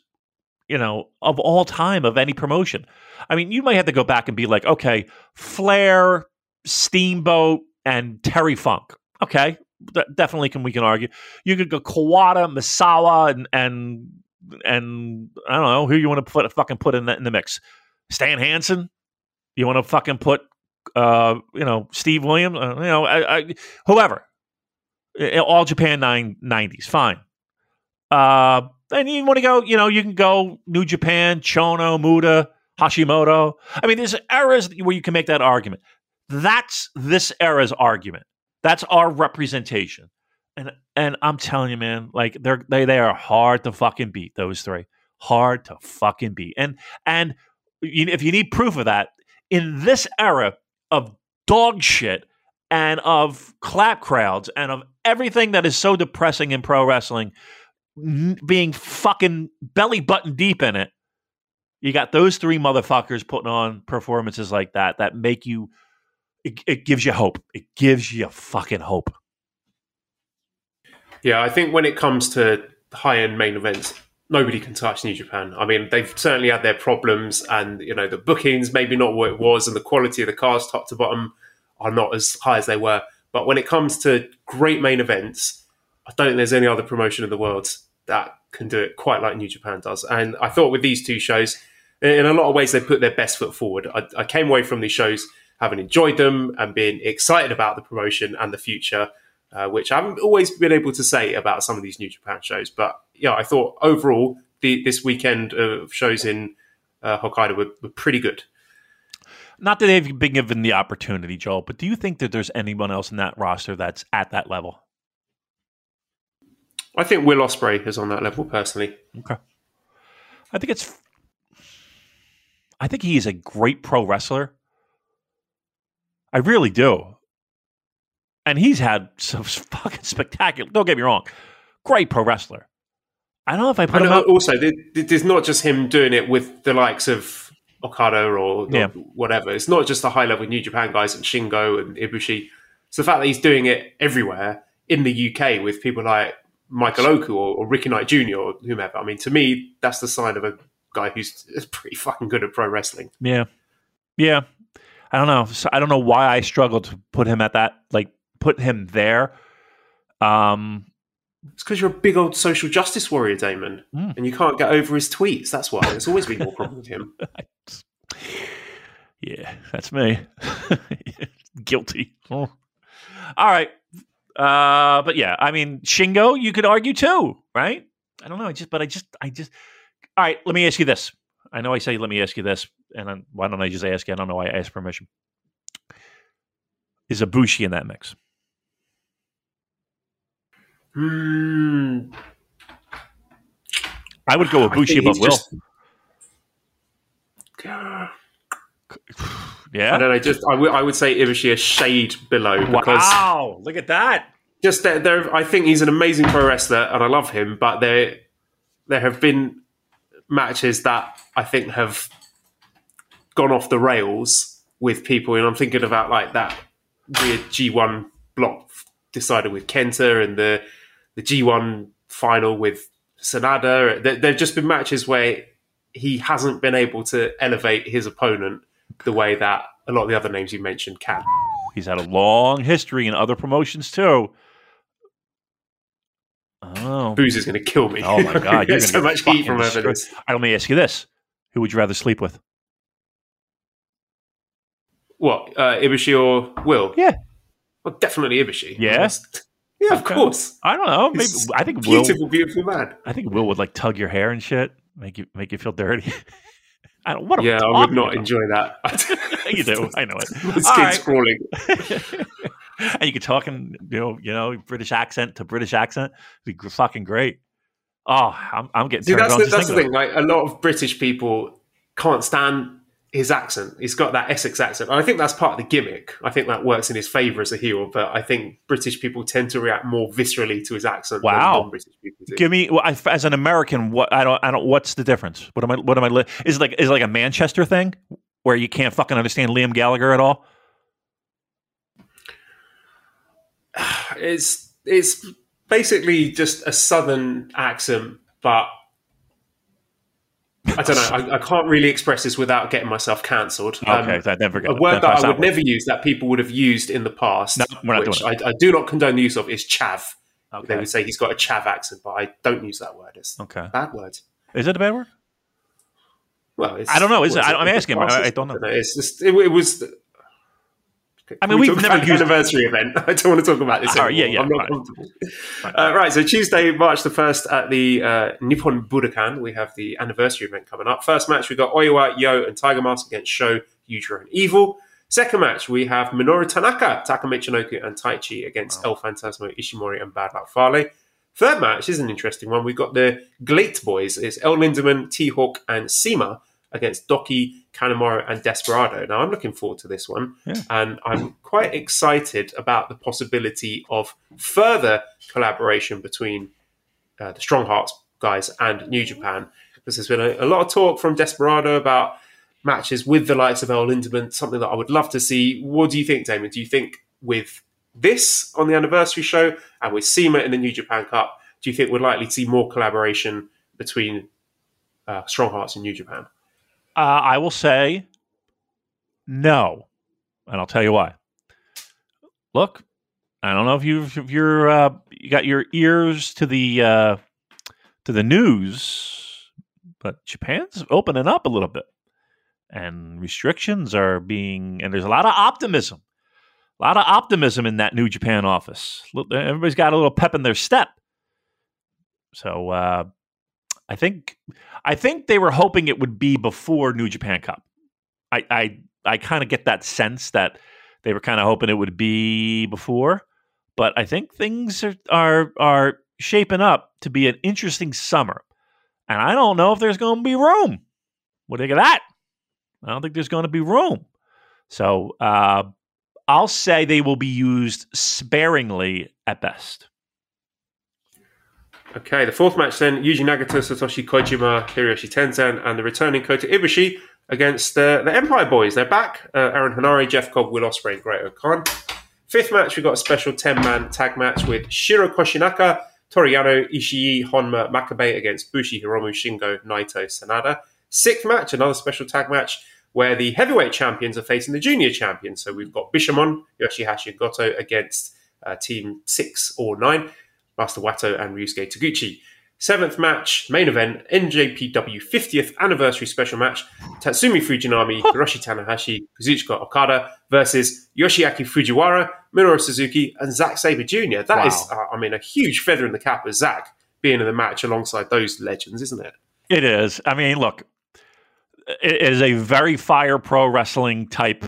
you know, of all time of any promotion. I mean, you might have to go back and be like, okay, Flair, Steamboat, and Terry Funk. Okay, definitely can we can argue. You could go Kawada, Misawa, and and and I don't know who you want to put fucking put in the, in the mix. Stan Hansen. You want to fucking put uh, you know, Steve Williams, uh, you know, I, I, whoever. All Japan nine nineties, fine. Uh, and you want to go, you know, you can go New Japan, Chono, Muto, Hashimoto. I mean, there's eras where you can make that argument. That's this era's argument. That's our representation. And and I'm telling you, man, like they're they they are hard to fucking beat. Those three, hard to fucking beat. And and if you need proof of that, in this era, of dog shit and of clap crowds and of everything that is so depressing in pro wrestling being fucking belly button deep in it. You got those three motherfuckers putting on performances like that that make you it, it gives you hope. It gives you fucking hope. Yeah, I think when it comes to high end main events, nobody can touch New Japan. I mean, they've certainly had their problems, and you know the bookings maybe not what it was, and the quality of the cars, top to bottom, are not as high as they were. But when it comes to great main events, I don't think there's any other promotion in the world that can do it quite like New Japan does. And I thought with these two shows, in a lot of ways, they put their best foot forward. I, I came away from these shows having enjoyed them and being excited about the promotion and the future. Uh, which I haven't always been able to say about some of these New Japan shows. But yeah, I thought overall the, this weekend of shows in uh, Hokkaido were, were, pretty good. Not that they've been given the opportunity, Joel, but do you think that there's anyone else in that roster that's at that level? I think Will Ospreay is on that level personally. Okay. I think it's. I think he is a great pro wrestler. I really do. And he's had some fucking spectacular. Don't get me wrong, great pro wrestler. I don't know if I put him up. Also, there's not just him doing it with the likes of Okada or, yeah. whatever. It's not just the high level New Japan guys and Shingo and Ibushi. It's the fact that he's doing it everywhere in the UK with people like Michael Oku or, or Ricky Knight Jr. or whomever. I mean, to me, that's the sign of a guy who's pretty fucking good at pro wrestling. Yeah, yeah. I don't know. I don't know why I struggled to put him at that, like put him there. Um, It's because you're a big old social justice warrior, Damon, Mm. and you can't get over his tweets. That's why. There's always been more problem with him. Yeah, that's me. Guilty. Oh. All right. Uh, but yeah, I mean, Shingo, you could argue too, right? I don't know. I just, but I just, I just. All right. Let me ask you this. I know I say let me ask you this, and then why don't I just ask you? I don't know why I asked permission. Is Ibushi in that mix? Hmm. I would go Ibushi above he's Will. just- I yeah. don't know. Just I would- I would say Ibushi a shade below because Wow! Look at that. just there, there. I think he's an amazing pro wrestler, and I love him. But there, there have been matches that I think have gone off the rails with people, and I'm thinking about like that weird G1 block decided with Kenta and the the G1 final with Sanada. There, there've just been matches where he hasn't been able to elevate his opponent the way that a lot of the other names you mentioned can. He's had a long history in other promotions too. Oh, Booze is going to kill me. Oh my God, you're so much heat from over destroyed. this. All right, let me ask you this: Who would you rather sleep with? What, uh, Ibushi or Will? Yeah. Well, definitely Ibushi. Yeah? That's- Yeah, of Okay. course. I don't know. Maybe He's I think Will. Beautiful, beautiful man. I think Will would like tug your hair and shit, make you make you feel dirty. I don't. What? Yeah, I would not about? enjoy that. You do. I know it. Skin right. scrawling. and you could talk in you know you know British accent to British accent. It'd be fucking great. Oh, I'm, I'm getting See, that's on the, that's the thing. Like, a lot of British people can't stand his accent. He's got that Essex accent. And I think that's part of the gimmick. I think that works in his favour as a heel, but I think British people tend to react more viscerally to his accent Wow. than non-British people do. Give me well, I, as an American. What I don't. I don't. What's the difference? What am I? What am I? Li- is it like is it like a Manchester thing where you can't fucking understand Liam Gallagher at all? it's it's basically just a southern accent, but I don't know. I, I can't really express this without getting myself cancelled. Okay, um, that never a word that I would never use that people would have used in the past, No, which I, I do not condone the use of, is chav. They would say he's got a chav accent, but I don't use that word. It's Okay. a bad word. Is it a bad word? Well, it's, I don't know. Is it? I'm asking. I- I don't know. It's just it, it was. I mean, we we've talk never anniversary event. I don't want to talk about this right, anymore. yeah, yeah, I'm not right. comfortable. Uh, right, so Tuesday, March the 1st at the uh, Nippon Budokan, we have the anniversary event coming up. First match, we got Oiwa, Yo, and Tiger Mask against Sho, Yujiro, and Evil. Second match, we have Minoru Tanaka, Taka Michinoku, and Taichi against El Phantasmo, Ishimori, and Bad Luck Fale. Third match is an interesting one. We've got the GLEAT Boys. It's El Lindaman, T-Hawk, and CIMA against DOUKI, Kanemaru, and Desperado. Now, I'm looking forward to this one. Yeah. And I'm quite excited about the possibility of further collaboration between uh, the Strong Hearts guys and New Japan. Because there's been a, a lot of talk from Desperado about matches with the likes of El Lindaman, something that I would love to see. What do you think, Damon? Do you think with this on the anniversary show and with CIMA in the New Japan Cup, do you think we're likely to see more collaboration between uh, Strong Hearts and New Japan? Uh, I will say no, and I'll tell you why. Look, I don't know if you if you're uh, you got your ears to the uh, to the news, but Japan's opening up a little bit, and restrictions are being and there's a lot of optimism, a lot of optimism in that New Japan office. Everybody's got a little pep in their step. So uh, I think I think they were hoping it would be before New Japan Cup. I I, I kind of get that sense that they were kind of hoping it would be before, but I think things are are are shaping up to be an interesting summer, and I don't know if there's going to be room. What do you think of that? I don't think there's going to be room. So uh, I'll say they will be used sparingly at best. Okay, the fourth match then Yuji Nagata, Satoshi Kojima, Hiroshi Tenzan, and the returning Kota Ibushi against uh, the Empire Boys. They're back. Uh, Aaron Henare, Jeff Cobb, Will Ospreay, and Great Khan. Fifth match, we've got a special 10 man tag match with Shiro Koshinaka, Toru Yano, Ishii, Honma, Makabe against Bushi, Hiromu, Shingo, Naito, Sanada. Sixth match, another special tag match where the heavyweight champions are facing the junior champions. So we've got Bishamon, Yoshihashi, and Goto against uh, team six or nine. Master Wato and Ryusuke Taguchi. Seventh match, main event, NJPW 50th anniversary special match, Tatsumi Fujinami, Hiroshi Tanahashi, Kazuchika Okada versus Yoshiaki Fujiwara, Minoru Suzuki, and Zack Sabre Jr. That Wow. is, uh, I mean, a huge feather in the cap of Zack being in the match alongside those legends, isn't it? It is. I mean, look, it is a very fire pro wrestling type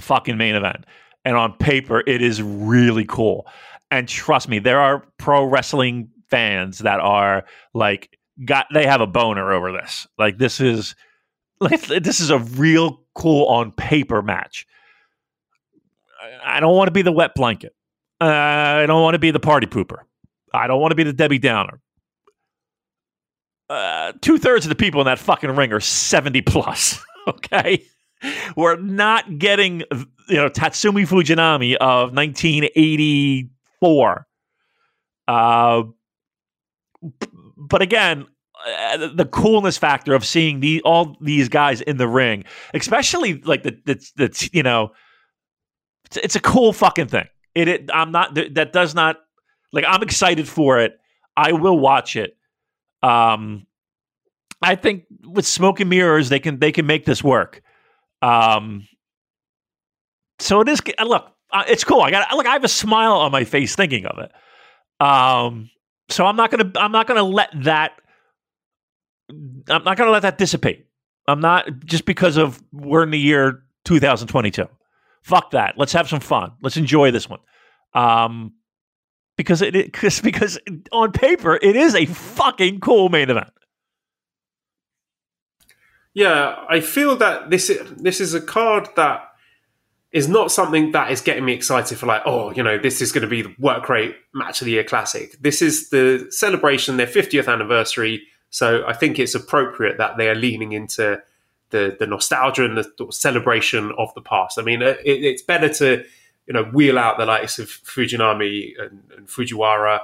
fucking main event. And on paper, it is really cool. And trust me, there are pro wrestling fans that are like, got they have a boner over this. Like this is like this is a real cool on paper match. I- don't want to be the wet blanket. Uh, I don't want to be the party pooper. I don't want to be the Debbie Downer uh, two thirds of the people in that fucking ring are 70 plus. Okay. We're not getting, you know, Tatsumi Fujinami of 1984. Uh, but again, uh, the coolness factor of seeing the all these guys in the ring, especially like the the, the you know, it's, it's a cool fucking thing. It, it I'm not that does not like I'm excited for it. I will watch it. Um, I think with smoke and mirrors, they can they can make this work. Um, so it is. uh, Look, uh, it's cool. I got look. I have a smile on my face thinking of it. Um, so I'm not gonna I'm not gonna let that I'm not gonna let that dissipate. I'm not just because of we're in the year 2022. Fuck that. Let's have some fun. Let's enjoy this one. Um, because it, it cause, because on paper it is a fucking cool main event. Yeah, I feel that this this is a card that is not something that is getting me excited for like, oh, you know, this is going to be the work rate match of the year classic. This is the celebration, their 50th anniversary. So I think it's appropriate that they are leaning into the the nostalgia and the celebration of the past. I mean, uh, it, it's better to you know wheel out the likes of Fujinami and, and Fujiwara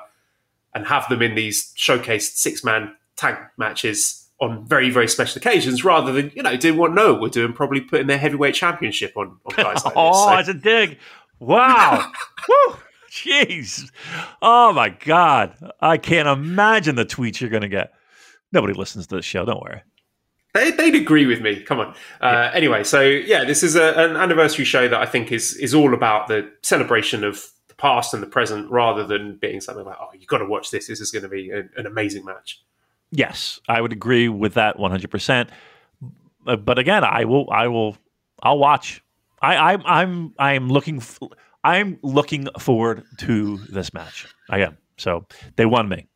and have them in these showcased six man tag matches on very very special occasions rather than you know doing what Noah would do and probably putting their heavyweight championship on, on guys like oh, this. it's a dig. Wow. Woo. Jeez. Oh my God. I can't imagine the tweets you're gonna get. Nobody listens to this show, don't worry. They, they'd agree with me. Come on. Uh, Anyway, so yeah, this is a, an anniversary show that I think is is all about the celebration of the past and the present, rather than being something like, "Oh, you've got to watch this. This is going to be an, an amazing match." Yes, I would agree with that 100%. Uh, But again, I will I will I'll watch. I I'm I'm I'm looking f- I'm looking forward to this match. I am. So, they won me.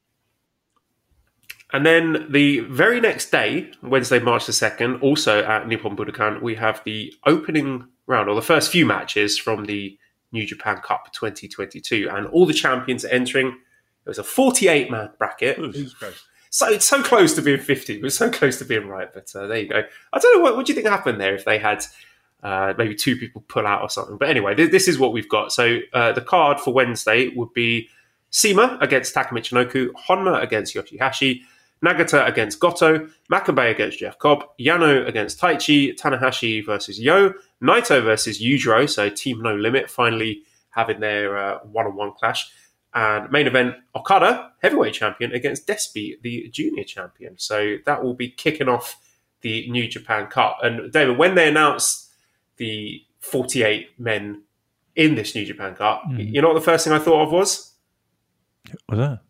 And then the very next day, Wednesday, March the 2nd, also at Nippon Budokan, we have the opening round, or the first few matches from the New Japan Cup 2022. And all the champions are entering. It was a 48 man bracket. So it's so close to being 50. It was so close to being right. But uh, there you go. I don't know. What, what do you think happened there if they had uh, maybe two people pull out or something? But anyway, th- this is what we've got. So uh, the card for Wednesday would be CIMA against Taka Michinoku, Honma against Yoshihashi, Nagata against Goto, Makabe against Jeff Cobb, Yano against Taichi, Tanahashi versus Yo, Naito versus Yujiro, so Team No Limit finally having their uh, one-on-one clash, and main event Okada, heavyweight champion, against Despi, the junior champion. So that will be kicking off the New Japan Cup. And David, when they announced the 48 men in this New Japan Cup, Mhm. you know what the first thing I thought of was? What's that?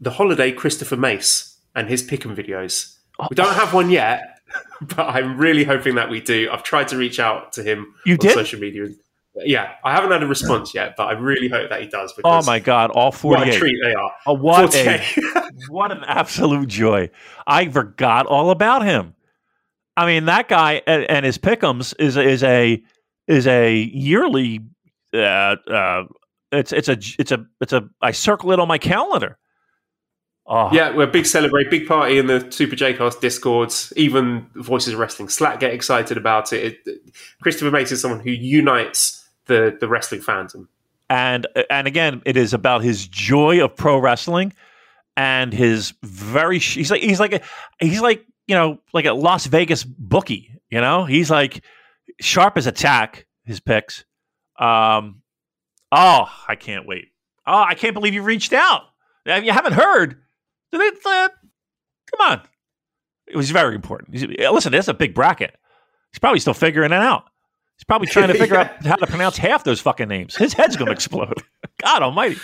the holiday Christopher Mace and his pick'em videos. We don't have one yet, but I'm really hoping that we do. I've tried to reach out to him You on did? social media. Yeah, I haven't had a response yet, but I really hope that he does. Oh my God! All what a treat they are. Oh, what a what an absolute joy! I forgot all about him. I mean, that guy and, and his pickums is is a is a yearly. Uh, uh, it's it's a it's a it's a. I circle it on my calendar. Oh, yeah, we're a big celebrate, big party in the Super J-Cast discords. Even Voices of Wrestling Slack get excited about it. it Christopher Mace is someone who unites the the wrestling fandom. and and again, it is about his joy of pro wrestling and his very. He's like he's like a, he's like you know like a Las Vegas bookie. You know, he's like sharp as a tack. His picks. Um, oh, I can't wait. Oh, I can't believe you reached out. You haven't heard. Uh, come on. It was very important. Listen, that's a big bracket. He's probably still figuring it out. He's probably trying to figure yeah. out how to pronounce half those fucking names. His head's going to explode. God almighty.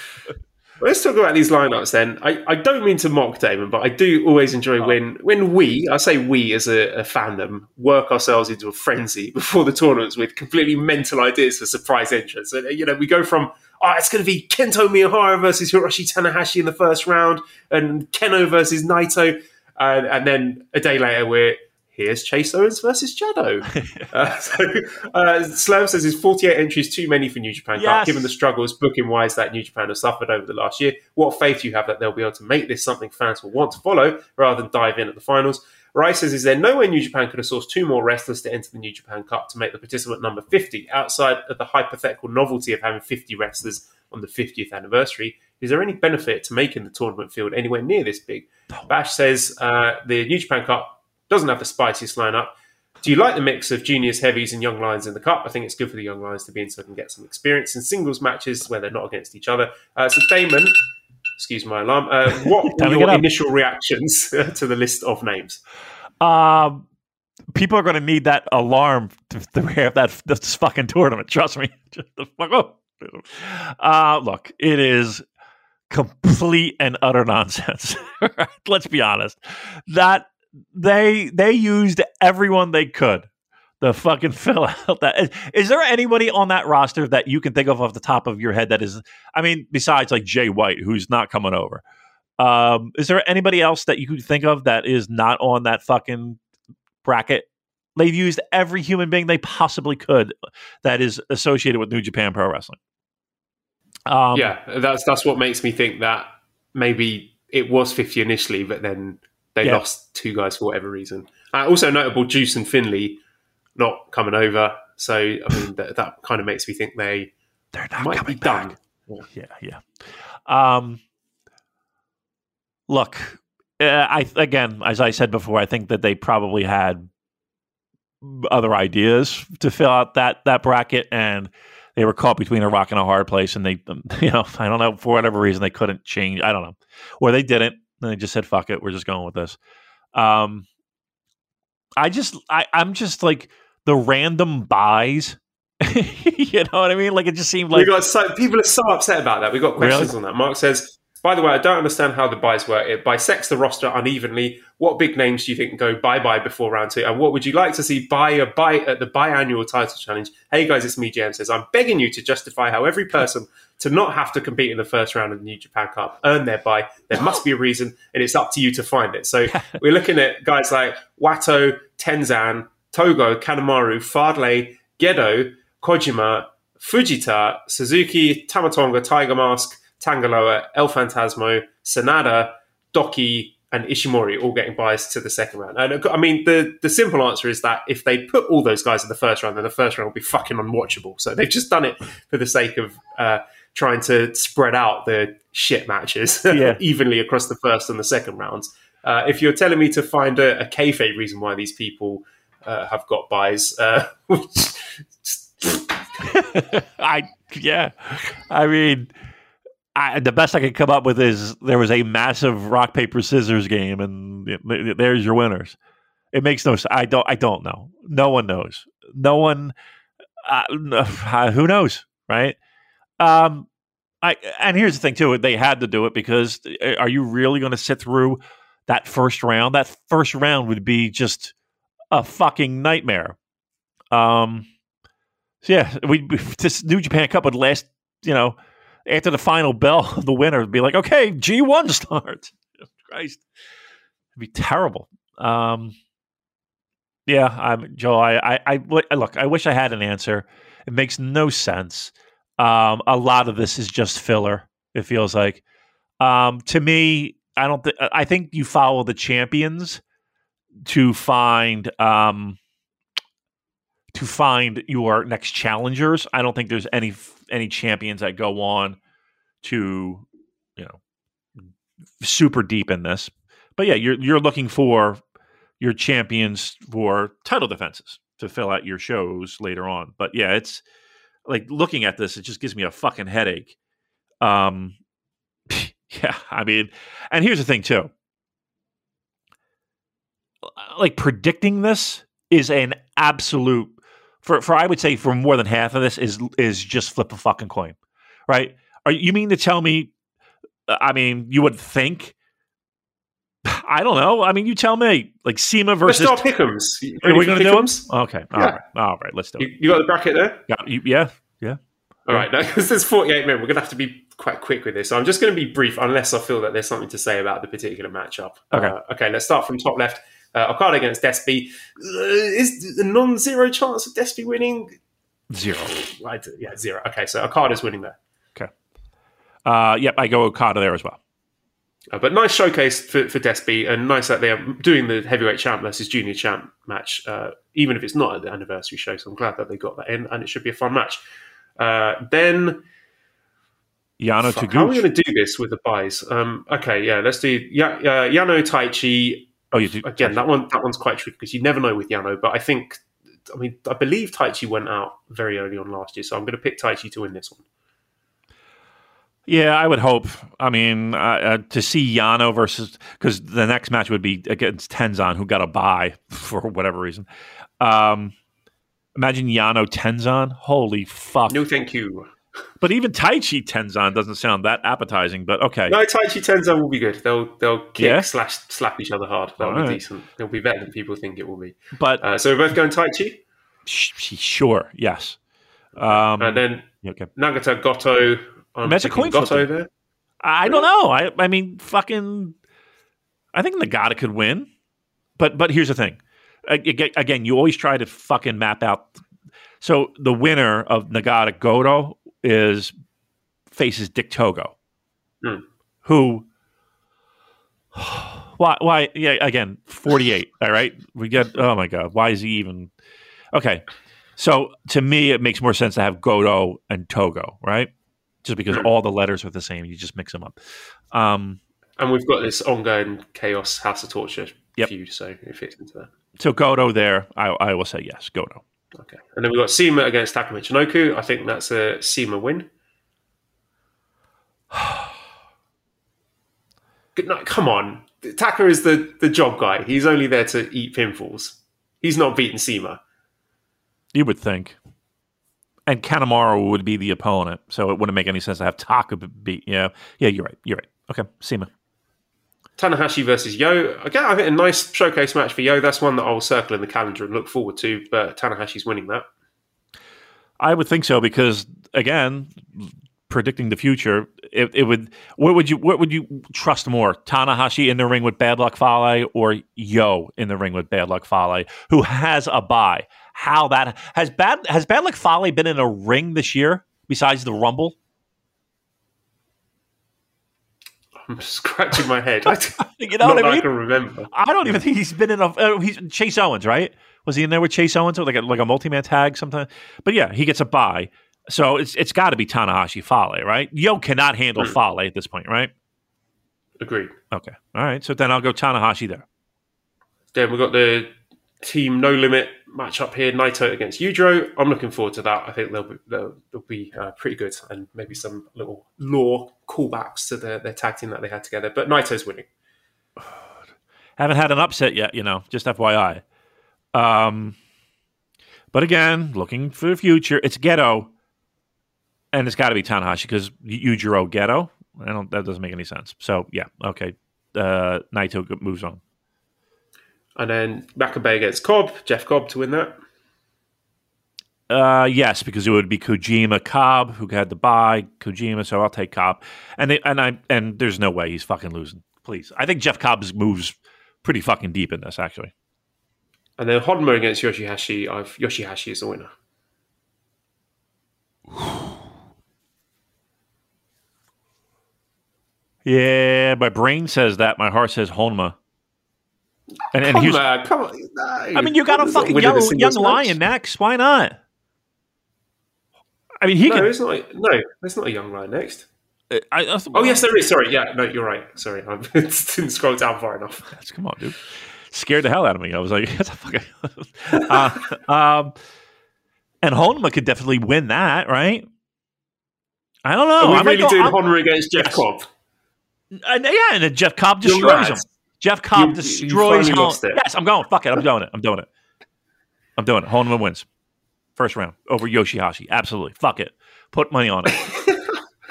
Let's talk about these lineups then. I, I don't mean to mock Damon, but I do always enjoy oh. when when we, I say we as a, a, fandom, work ourselves into a frenzy before the tournaments with completely mental ideas for surprise entrants. And, you know, we go from, oh, it's going to be Kento Miyahara versus Hiroshi Tanahashi in the first round and Kenoh versus Naito. Uh, and then a day later, we're here's Chase Owens versus Jado. uh, so, uh, Slam says his 48 entries too many for New Japan yes. Cup, given the struggles booking wise that New Japan has suffered over the last year. What faith do you have that they'll be able to make this something fans will want to follow rather than dive in at the finals? Rice says, is there no way New Japan could have sourced two more wrestlers to enter the New Japan Cup to make the participant number 50 outside of the hypothetical novelty of having 50 wrestlers on the 50th anniversary? Is there any benefit to making the tournament field anywhere near this big? Bash says uh, the New Japan Cup doesn't have the spiciest lineup. Do you like the mix of juniors, heavies, and young lions in the cup? I think it's good for the young lions to be in so they can get some experience in singles matches where they're not against each other. Uh, so, Damon, excuse my alarm. Uh, what were your initial reactions to the list of names? Um, people are going to need that alarm to, to have that this fucking tournament. Trust me. Just the fuck up. Uh, look, it is complete and utter nonsense. Let's be honest. That they they used everyone they could to fucking fill out that. Is, is, there anybody on that roster that you can think of off the top of your head that is? I mean, besides like Jay White, who's not coming over. Um, is there anybody else that you could think of that is not on that fucking bracket? They've used every human being they possibly could that is associated with New Japan Pro Wrestling. Um, yeah, that's that's what makes me think that maybe it was fifty initially, but then they yeah. lost two guys for whatever reason. Uh, also notable, Juice and Finlay not coming over. So I mean that, that kind of makes me think they they're not might coming be back. done. Yeah, yeah. yeah. Um, look, uh, I again, as I said before, I think that they probably had other ideas to fill out that that bracket, and they were caught between a rock and a hard place, and they, you know, I don't know for whatever reason they couldn't change. I don't know, or they didn't. And they just said, "Fuck it, we're just going with this." Um, I just, I, I'm just like the random buys. you know what I mean? Like it just seemed like we got so people are so upset about that. We got questions really? on that. Mark says by the way, I don't understand how the buys work. It bisects the roster unevenly. What big names do you think go bye bye before round two? And what would you like to see buy a buy at the biannual title challenge? Hey guys, it's me, JM says, I'm begging you to justify how every person to not have to compete in the first round of the New Japan Cup earn their buy. There must be a reason, and it's up to you to find it. So we're looking at guys like Wato, Tenzan, Togo, Kanemaru, Fadley, Gedo, Kojima, Fujita, Suzuki, Tama Tonga, Tiger Mask, Tangaloa, El Phantasmo, Sanada, DOUKI, and Ishimori all getting biased to the second round. And I mean, the the simple answer is that if they put all those guys in the first round, then the first round will be fucking unwatchable. So they've just done it for the sake of uh, trying to spread out the shit matches yeah. evenly across the first and the second rounds. Uh, if you're telling me to find a, a kayfabe reason why these people uh, have got buys, uh, I yeah, I mean I, the best I could come up with is there was a massive rock paper scissors game, and it, there's your winners. It makes no. I don't. I don't know. No one knows. No one. Uh, who knows, right? Um, I and here's the thing too. They had to do it because uh, are you really going to sit through that first round? That first round would be just a fucking nightmare. Um. So yeah, we this New Japan Cup would last. You know after the final bell of the winner would be like, okay, G1 starts. Christ. It'd be terrible. Um, yeah, I'm Joe. I, I, I, look. I wish I had an answer. It makes no sense. Um, a lot of this is just filler. It feels like. Um, to me, I don't. Th- I think you follow the champions to find um, to find your next challengers. I don't think there's any any champions that go on to you know super deep in this. But yeah, you're you're looking for your champions for title defenses to fill out your shows later on. But yeah, it's like looking at this, it just gives me a fucking headache. Um, yeah, I mean, and here's the thing too. Like predicting this is an absolute for for I would say for more than half of this is is just flip a fucking coin, right? Are you mean to tell me? I mean, you would think. I don't know. I mean, you tell me. Like CIMA versus. Let's start pickums. Are we going to do them? Okay. All Yeah. right. All right. Let's do You, it. you got the bracket there? Yeah. you- yeah. Yeah. All right, now because there's 48 men, we're going to have to be quite quick with this. So I'm just going to be brief, unless I feel that there's something to say about the particular matchup. Okay. Uh, okay, let's start from top left. Uh, Okada against Despy. Uh, is a non-zero chance of Despy winning? Zero. Right, yeah, zero. Okay, so Okada's winning there. Okay. Uh, yep. I go Okada there as well. Uh, but nice showcase for, for Despy, and nice that they're doing the heavyweight champ versus junior champ match, uh, even if it's not at the anniversary show. So I'm glad that they got that in, and it should be a fun match. Uh, then Yano Fuck, how are we going to do this with the buys? Um, okay, yeah, let's do ya- uh, Yano Taichi. Oh, you do Again, that one that one's quite tricky because you never know with Yano. But I think, I mean, I believe Taichi went out very early on last year, so I'm going to pick Taichi to win this one. Yeah, I would hope. I mean, uh, uh, to see Yano versus because the next match would be against Tenzan, who got a bye for whatever reason. Um, imagine Yano Tenzan. Holy fuck! No, thank you. But even Taichi Tenzan doesn't sound that appetizing. But okay, No, Taichi Tenzan will be good. They'll they'll kick Yeah? slash slap each other hard. That'll be Alright. decent. They'll be better than people think it will be. but Uh, so we're both going Taichi, sh- sure, yes. Um, and then okay. Nagata Goto. I'm Imagine coin flip Goto them. there. I don't know. I I mean, fucking. I think Nagata could win, but but here's the thing. Again, you always try to fucking map out. So the winner of Nagata Goto is faces Dick Togo, Hmm. who. Why? Why? Yeah. Again, forty-eight. all right. We get. Oh my god. Why is he even? Okay. So to me, it makes more sense to have Goto and Togo, right? Just because Hmm. all the letters are the same, you just mix them up. Um, And we've got this ongoing chaos House of Torture Yep. feud, so it fits into that. so Goto there, I, I will say yes, Goto. Okay. And then we've got CIMA against Taka Michinoku. I think that's a CIMA win. Good night. Come on. Taka is the, the job guy. He's only there to eat pinfalls. He's not beating CIMA. You would think. And Kanemaru would be the opponent, so it wouldn't make any sense to have Taka beat. Yeah, yeah, you're right. You're right. Okay, CIMA. Tanahashi versus Yo. Again, I think a nice showcase match for Yo. That's one that I'll circle in the calendar and look forward to, but Tanahashi's winning that. I would think so because again, predicting the future, it, it would. What would you? What would you trust more? Tanahashi in the ring with Bad Luck Fale, or Yo in the ring with Bad Luck Fale, who has a bye? How that has bad has Bad Luck Fale been in a ring this year besides the Rumble? I'm scratching my head. I, You know not what I I can remember. I don't even think he's been in a. Uh, he's Chase Owens, right? Was he in there with Chase Owens or like a like a multi man tag sometime? But yeah, he gets a bye, so it's it's got to be Tanahashi Fale, right? Yo cannot handle Hmm. Fale at this point, right? Agreed. Okay, all right. So then I'll go Tanahashi there. Then we've got the team no limit match up here Naito against Yujiro. I'm looking forward to that. I think they'll be, they'll, they'll be uh, pretty good and maybe some little lore callbacks to their, their tag team that they had together. But Naito's winning. Haven't had an upset yet, you know. Just FYI. Um, but again, looking for the future, it's Gedo, and it's got to be Tanahashi because Yujiro Gedo. I don't. That doesn't make any sense. So yeah, okay. Uh, Naito moves on. And then Makabe against Cobb. Jeff Cobb to win that. Uh, yes, because it would be Kojima Cobb who had the buy Kojima, so I'll take Cobb. And they, and I and there's no way he's fucking losing. Please, I think Jeff Cobb's moves pretty fucking deep in this actually. And then Honma against Yoshihashi. I've Yoshihashi is the winner. Yeah, my brain says that, my heart says Honma. And and here's, Honma, come on. No. I mean, you got a fucking winning a young, young lion next. Why not? I mean, he No, can. it's not. No, there's not a young lion next. I, I, Oh yes, there is. Sorry, yeah, no, you're right. Sorry, I didn't scroll down far enough. That's- come on, dude. Scared the hell out of me. I was like, that's a fucking. uh, um, and Honma could definitely win that, right? I don't know. Are we I might really go- doing I'm- Honor against Jeff Yes. Cobb? And, yeah, and then Jeff Cobb You're destroys mad. him. Jeff Cobb You- you destroys him. Yes, I'm going. Fuck it. I'm doing it. I'm doing it. I'm doing it. Honma wins. First round over Yoshihashi. Absolutely. Fuck it. Put money on it.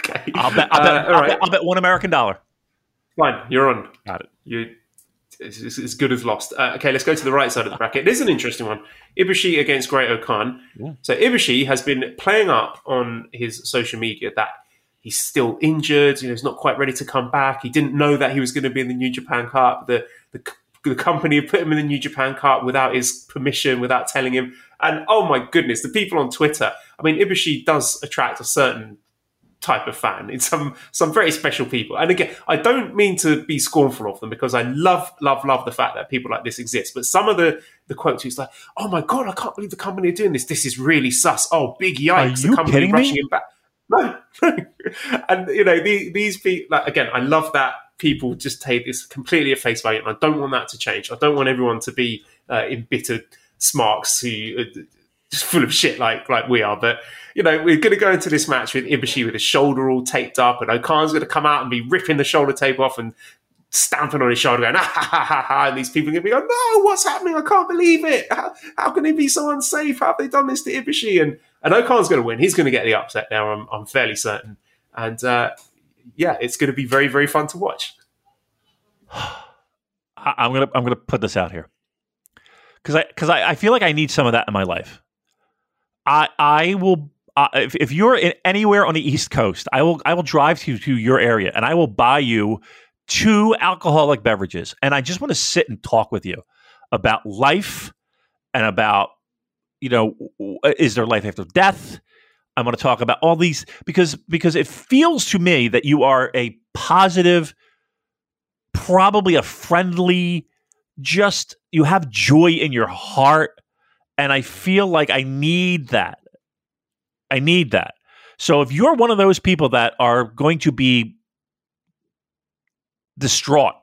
Okay. I'll bet. I'll, Uh, bet, all I'll, right. bet, I'll bet one American dollar. Fine, you're on. Got it. You, it's, as good as lost. Uh, okay, let's go to the right side of the bracket. It is an interesting one. Ibushi against Great O-Khan. Yeah. So Ibushi has been playing up on his social media that he's still injured. You know, he's not quite ready to come back. He didn't know that he was going to be in the New Japan Cup. The the, the company put him in the New Japan Cup without his permission, without telling him. And oh my goodness, the people on Twitter. I mean, Ibushi does attract a certain type of fan. It's some some very special people. And again, I don't mean to be scornful of them because I love, love, love the fact that people like this exist. But some of the the quotes, he's like, "Oh my god, I can't believe the company are doing this. This is really sus. Oh, big yikes! Are the company kidding me? him back." No, and you know the, these people. Like, again, I love that people just take this completely at face value, and I don't want that to change. I don't want everyone to be uh, embittered smarks who are just full of shit like like we are. But you know, we're going to go into this match with Ibushi with his shoulder all taped up, and O-Khan's going to come out and be ripping the shoulder tape off and stamping on his shoulder, going, ah, ha, ha, ha, ha. And these people are going to be going, no, what's happening? I can't believe it. How, how can he be so unsafe? How have they done this to Ibushi? And, and O-Khan's going to win. He's going to get the upset now, I'm, I'm fairly certain. And uh, yeah, it's going to be very, very fun to watch. I'm gonna I'm gonna put this out here because I because I, I feel like I need some of that in my life. I I will uh, if, if you're in, anywhere on the East Coast, I will I will drive to to your area and I will buy you two alcoholic beverages, and I just want to sit and talk with you about life and about you know w- is there life after death. I'm going to talk about all these because because it feels to me that you are a positive probably a friendly, just you have joy in your heart. And I feel like I need that. I need that. So if you're one of those people that are going to be distraught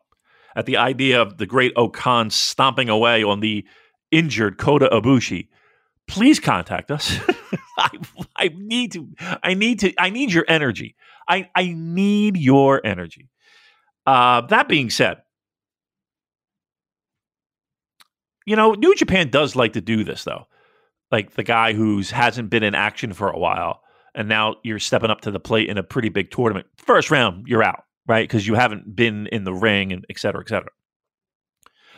at the idea of the great O-Khan stomping away on the injured Kota Ibushi, please contact us. I, I need to. I need to. I need your energy. I, I need your energy. Uh, that being said, you know, New Japan does like to do this though. Like the guy who's hasn't been in action for a while, and now you're stepping up to the plate in a pretty big tournament. First round, you're out, right? Because you haven't been in the ring and et cetera, et cetera.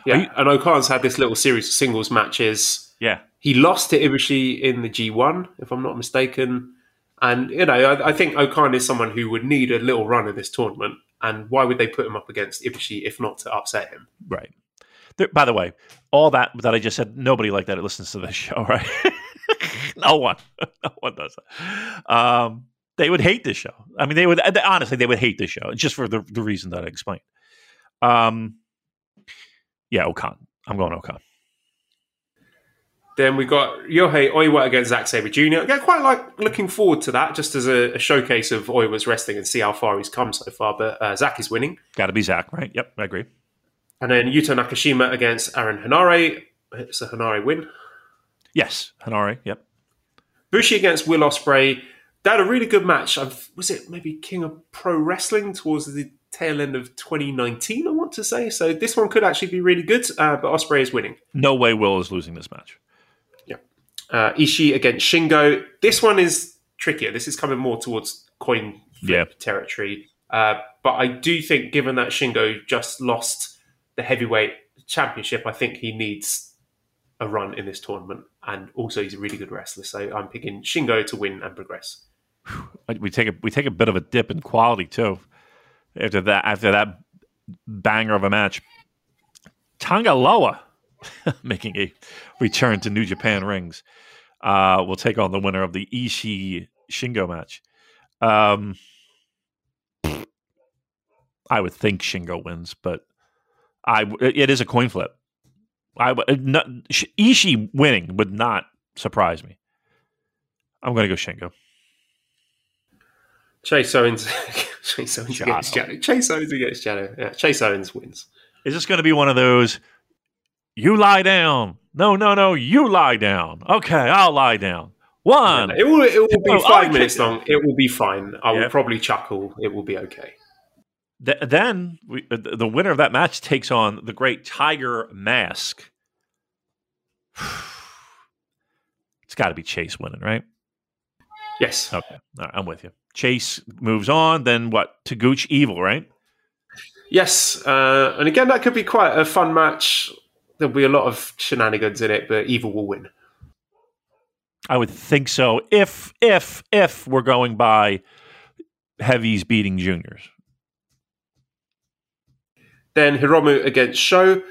Yeah, you- and O-Khan's had this little series of singles matches. Yeah. He lost to Ibushi in the G1, if I'm not mistaken. And, you know, I, I think O-Khan is someone who would need a little run in this tournament. And why would they put him up against Ibushi if not to upset him? Right. There, by the way, all that that I just said, nobody like that listens to this show, right? no one, no one does that. Um, they would hate this show. I mean, they would honestly, they would hate this show just for the, the reason that I explained. Um, yeah, O-Khan. I'm going O-Khan. Then we got Yohei Oiwa against Zack Sabre Jr. Again, quite like looking forward to that, just as a, a showcase of Oiwa's wrestling and see how far he's come so far. But uh, Zack is winning. Got to be Zach, right? Yep, I agree. And then Yuto Nakashima against Aaron Henare. It's a Henare win. Yes, Henare. Yep. Bushi against Will Ospreay. They had a really good match. I've, was it maybe King of Pro Wrestling towards the tail end of 2019? I want to say. So this one could actually be really good. Uh, but Ospreay is winning. No way Will is losing this match. Uh, Ishii against Shingo. This one is trickier. This is coming more towards coin flip Yeah. territory. Uh, but I do think, given that Shingo just lost the heavyweight championship, I think he needs a run in this tournament. And also, he's a really good wrestler. So I'm picking Shingo to win and progress. We take a we take a bit of a dip in quality too. After that, after that banger of a match, Tanga Loa making a return to New Japan rings. Uh, will take on the winner of the Ishii Shingo match. Um, I would think Shingo wins, but I it is a coin flip. I not, Ishii winning would not surprise me. I'm going to go Shingo. Chase Owens, Chase Owens Shadow. against Shadow. Chase Owens against Shadow. Yeah, Chase Owens wins. Is this going to be one of those? You lie down. No, no, no. You lie down. Okay, I'll lie down. One. It will. It will be five minutes long. It will be fine. I will Yeah. probably chuckle. It will be okay. Th- then we, uh, the winner of that match takes on the great Tiger Mask. it's got to be Chase winning, right? Yes. Okay, All right, I'm with you. Chase moves on. Then what? Taguchi Evil, right? Yes. Uh, and again, that could be quite a fun match. There'll be a lot of shenanigans in it, but Evil will win. I would think so. If if if we're going by heavies beating juniors, Then Hiromu against Sho.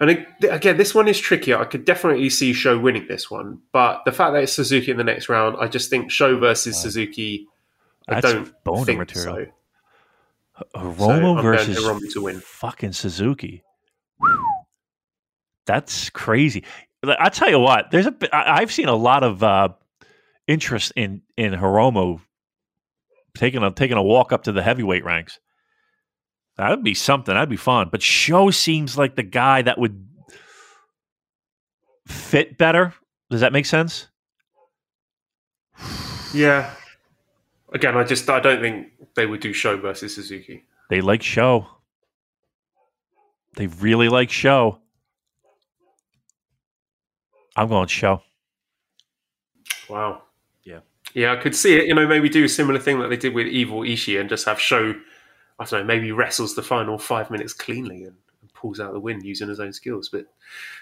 And again, this one is trickier. I could definitely see Sho winning this one, but the fact that it's Suzuki in the next round, I just think Sho versus Wow. Suzuki. I That's don't think material. so. Hiromu I'm versus Hiromu to win. fucking Suzuki. That's crazy. I tell you what, there's a I've seen a lot of uh, interest in in Hiromu taking a taking a walk up to the heavyweight ranks. That'd be something. That'd be fun. But Sho seems like the guy that would fit better. Does that make sense? Yeah. Again, I just I don't think they would do Sho versus Suzuki. They like Sho. They really like Sho. I'm going Sho. Wow. Yeah. Yeah, I could see it. You know, maybe do a similar thing that they did with Evil Ishii and just have Sho. I don't know. Maybe wrestles the final five minutes cleanly and, and pulls out the win using his own skills. But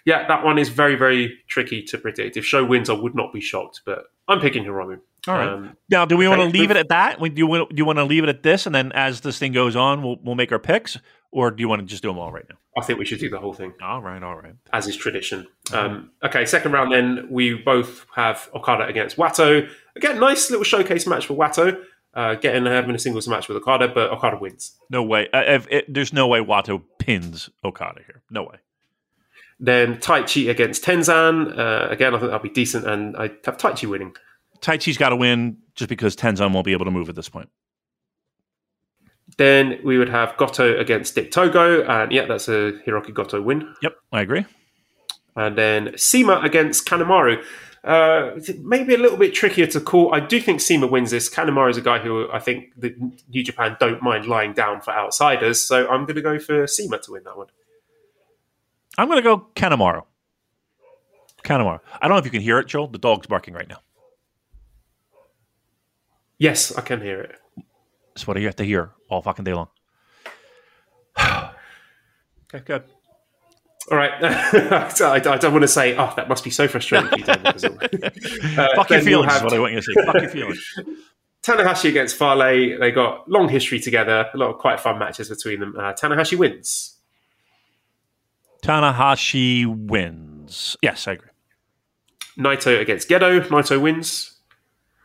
yeah, that one is very very tricky to predict. If Sho wins, I would not be shocked. But I'm picking Hiromu. All right. Um, Now, do we want to leave it at that? Do you want do you want to leave it at this, and then as this thing goes on, we'll we'll make our picks, or do you want to just do them all right now? I think we should do the whole thing. All right, all right. as is tradition. Um, okay, second round then we both have Okada against Wato. Again, nice little showcase match for Wato. Uh, getting having a singles match with Okada, but Okada wins. No way. Uh, if it, there's no way Wato pins Okada here. No way. Then Taichi against Tenzan. Uh, again, I think that'll be decent, and I have Taichi winning. Taichi's got to win just because Tenzan won't be able to move at this point. Then we would have Goto against Dick Togo, and yeah, that's a Hiroki Goto win. Yep, I agree. And then CIMA against Kanemaru. Uh, maybe a little bit trickier to call. I do think CIMA wins this. Kanemaru is a guy who I think the New Japan don't mind lying down for outsiders, so I'm going to go for CIMA to win that one. I'm going to go Kanemaru. Kanemaru. I don't know if you can hear it, Joel. The dog's barking right now. Yes, I can hear it. That's what you have to hear all fucking day long. okay, good. All right. I, I don't want to say, oh, that must be so frustrating for you, David. Uh, Fuck your feelings is have what I want you to say. Fuck your feelings. Tanahashi against Finlay. They got long history together. A lot of quite fun matches between them. Uh, Tanahashi wins. Tanahashi wins. Yes, I agree. Naito against Gedo. Naito wins.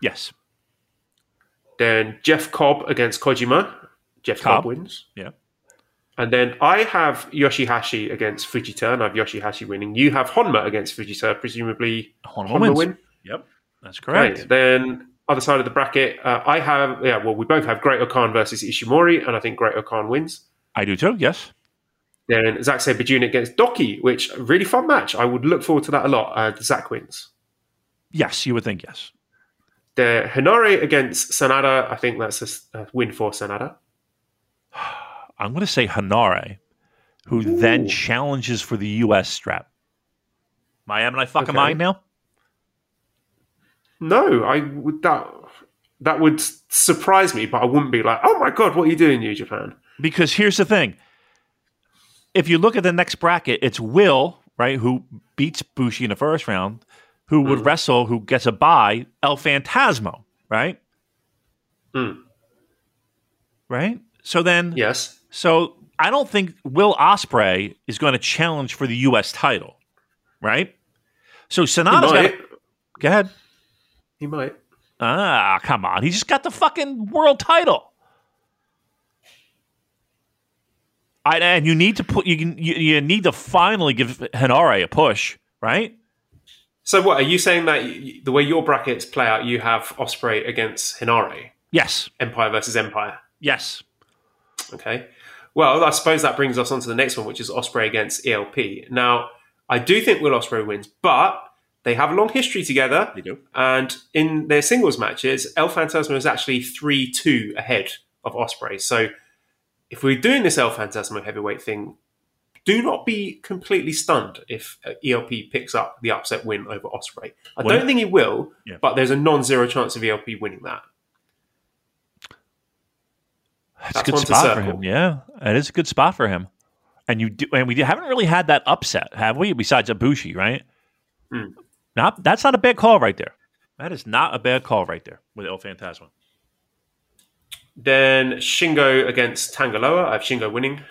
Yes. Then Jeff Cobb against Kojima. Jeff Cobb, Cobb. wins. Yeah. And then I have Yoshihashi against Fujita, and I have Yoshihashi winning. You have Honma against Fujita, presumably Honma Honma wins. win. Yep, that's Right. correct. Then other side of the bracket, uh, I have yeah. Well, we both have Great O-Khan versus Ishimori, and I think Great O-Khan wins. I do too. Yes. Then Zack Sabre against DOUKI, which a really fun match. I would look forward to that a lot. Uh, Zack wins. Yes, you would think yes. The Henare against Sanada, I think that's a win for Sanada. I'm going to say Henare, who then challenges for the U.S. strap. Am I am I fucking Okay. mind now? No, I would that that would surprise me, but I wouldn't be like, oh my god, what are you doing, New Japan? Because here's the thing: if you look at the next bracket, it's Will right who beats Bushi in the first round, who would wrestle, who gets a bye, El Phantasmo, right? Mm. Right. So then, Yes, So I don't think Will Ospreay is going to challenge for the U.S. title, right? So Sanada's got. to Go ahead. He might. Ah, come on. He just got the fucking world title. I, and you need to put you, can- you you need to finally give Henare a push, right? So, what are you saying that y the way your brackets play out, you have Ospreay against Henare, Yes, Empire versus Empire? yes. Okay. Well, I suppose that brings us on to the next one, which is Ospreay against ELP. Now, I do think Will Ospreay wins, but They have a long history together. They do. And in their singles matches, El Phantasmo is actually 3 2 ahead of Ospreay. So if we're doing this El Phantasmo heavyweight thing, do not be completely stunned if uh, ELP picks up the upset win over Ospreay. I Well- don't think he will, Yeah. but there's a non zero chance of ELP winning that. It's That's a good spot for him. Yeah, it is a good spot for him. And you do, and we haven't really had that upset, have we? Besides Ibushi, right? Hmm. Not that's not a bad call right there. That is not a bad call right there with El Phantasmo. Then Shingo against Tanga Loa. I have Shingo winning.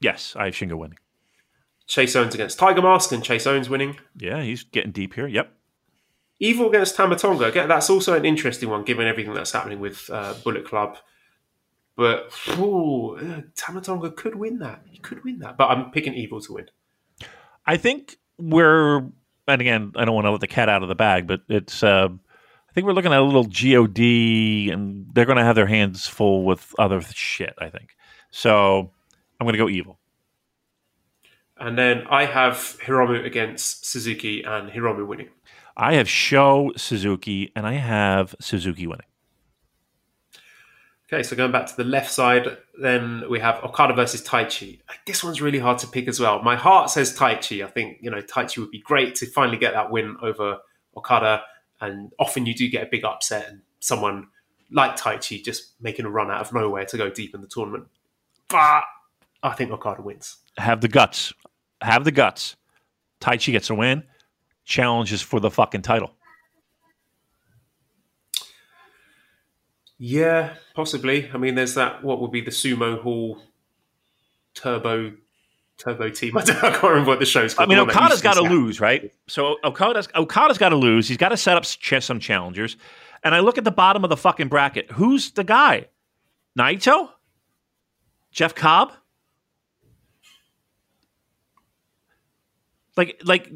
Yes, I have Shingo winning. Chase Owens against Tiger Mask and Chase Owens winning. Yeah, he's getting deep here. Yep. Evil against Tama Tonga. Again, that's also an interesting one given everything that's happening with uh, Bullet Club. But ooh, uh, Tama Tonga could win that. He could win that. But I'm picking Evil to win. I think we're, and again, I don't want to let the cat out of the bag, but it's. Uh, I think we're looking at a little God, and they're going to have their hands full with other shit. I think so. I'm going to go evil. And then I have Hiromu against Suzuki and Hiromu winning. I have Sho Suzuki, and I have Suzuki winning. Okay, so going back to the left side, then we have Okada versus Taichi. This one's really hard to pick as well. My heart says Taichi. I think, you know, Taichi would be great to finally get that win over Okada. And often you do get a big upset and someone like Taichi just making a run out of nowhere to go deep in the tournament. But I think Okada wins. Have the guts. Have the guts. Taichi gets a win. Challenges for the fucking title. Yeah, possibly. I mean, there's that, what would be the Sumo Hall Turbo Turbo team. I, don't, I can't remember what the show's called. I mean, the one that Okada's got to lose, right? So Okada's Okada's got to lose. He's got to set up some challengers. And I look at the bottom of the fucking bracket. Who's the guy? Naito? Jeff Cobb? Like, like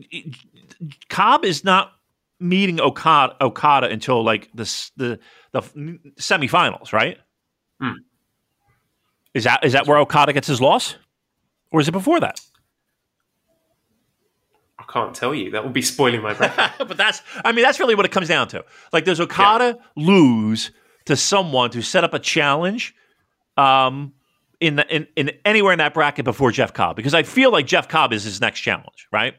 Cobb is not meeting Okada, Okada until like the the the semifinals, right? Hmm. Is that is that where Okada gets his loss, or is it before that? I can't tell you. That would be spoiling my bracket. but that's I mean that's really what it comes down to. Like does Okada lose to someone to set up a challenge um in the in, in anywhere in that bracket before Jeff Cobb? Because I feel like Jeff Cobb is his next challenge, right?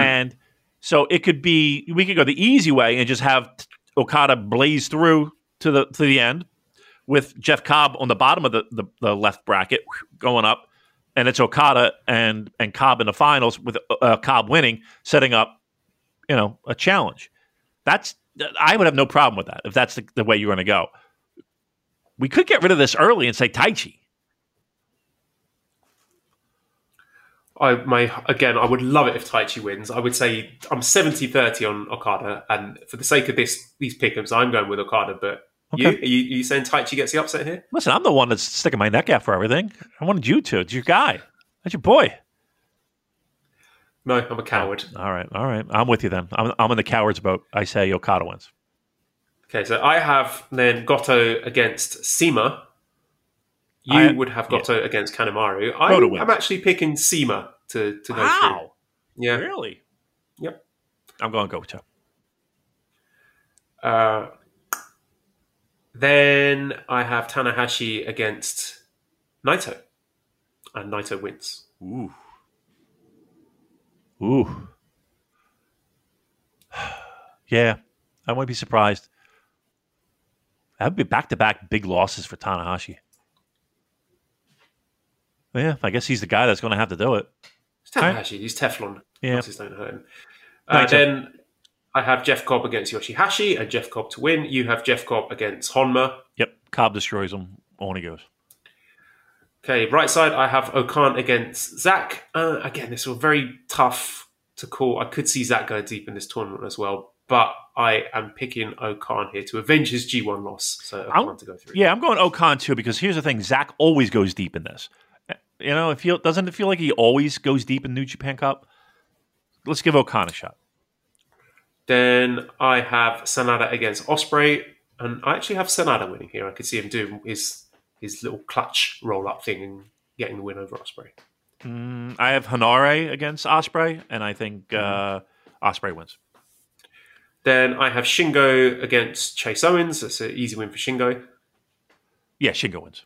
And so it could be we could go the easy way and just have Okada blaze through to the to the end with Jeff Cobb on the bottom of the, the, the left bracket going up and it's Okada and and Cobb in the finals with uh, Cobb winning, setting up, you know, a challenge. That's I would have no problem with that if that's the, the way you're going to go. We could get rid of this early and say Taichi. I my again, I would love it if Taichi wins. I would say I'm 70-30 on Okada, and for the sake of this these pickums, I'm going with Okada. But you, are you, are you saying Taichi gets the upset here? Listen, I'm the one that's sticking my neck out for everything. I wanted you to. It's your guy. That's your boy. No, I'm a coward. All right, all right. I'm with you then. I'm, I'm in the coward's boat. I say Okada wins. Okay, so I have then Goto against CIMA. You I- would have Goto against Kanemaru. I, I'm actually picking CIMA to, to go Wow. through. Yeah. Really? Yep. I'm going Goto. Uh, then I have Tanahashi against Naito. And Naito wins. Ooh. Ooh. yeah, I wouldn't be surprised. That would be back to back big losses for Tanahashi. Yeah, I guess he's the guy that's going to have to do it. It's Tanahashi. He's Teflon. Yeah. Losses don't hurt him. Uh, then I have Jeff Cobb against Yoshihashi and Jeff Cobb to win. You have Jeff Cobb against Honma. Yep, Cobb destroys him. On he goes. Okay, right side, I have O-Khan against Zach. Uh, again, this was very tough to call. I could see Zach going deep in this tournament as well, but I am picking O-Khan here to avenge his G1 loss. So O-Khan I'm- to go through. Yeah, I'm going O-Khan too because here's the thing: Zach always goes deep in this. You know, it feel doesn't it feel like he always goes deep in New Japan Cup? Let's give O-Khan a shot. Then I have Sanada against Ospreay, and I actually have Sanada winning here. I could see him doing his his little clutch roll up thing and getting the win over Ospreay. Mm, I have Henare against Ospreay, and I think uh, Ospreay wins. Then I have Shingo against Chase Owens. That's an easy win for Shingo. Yeah, Shingo wins.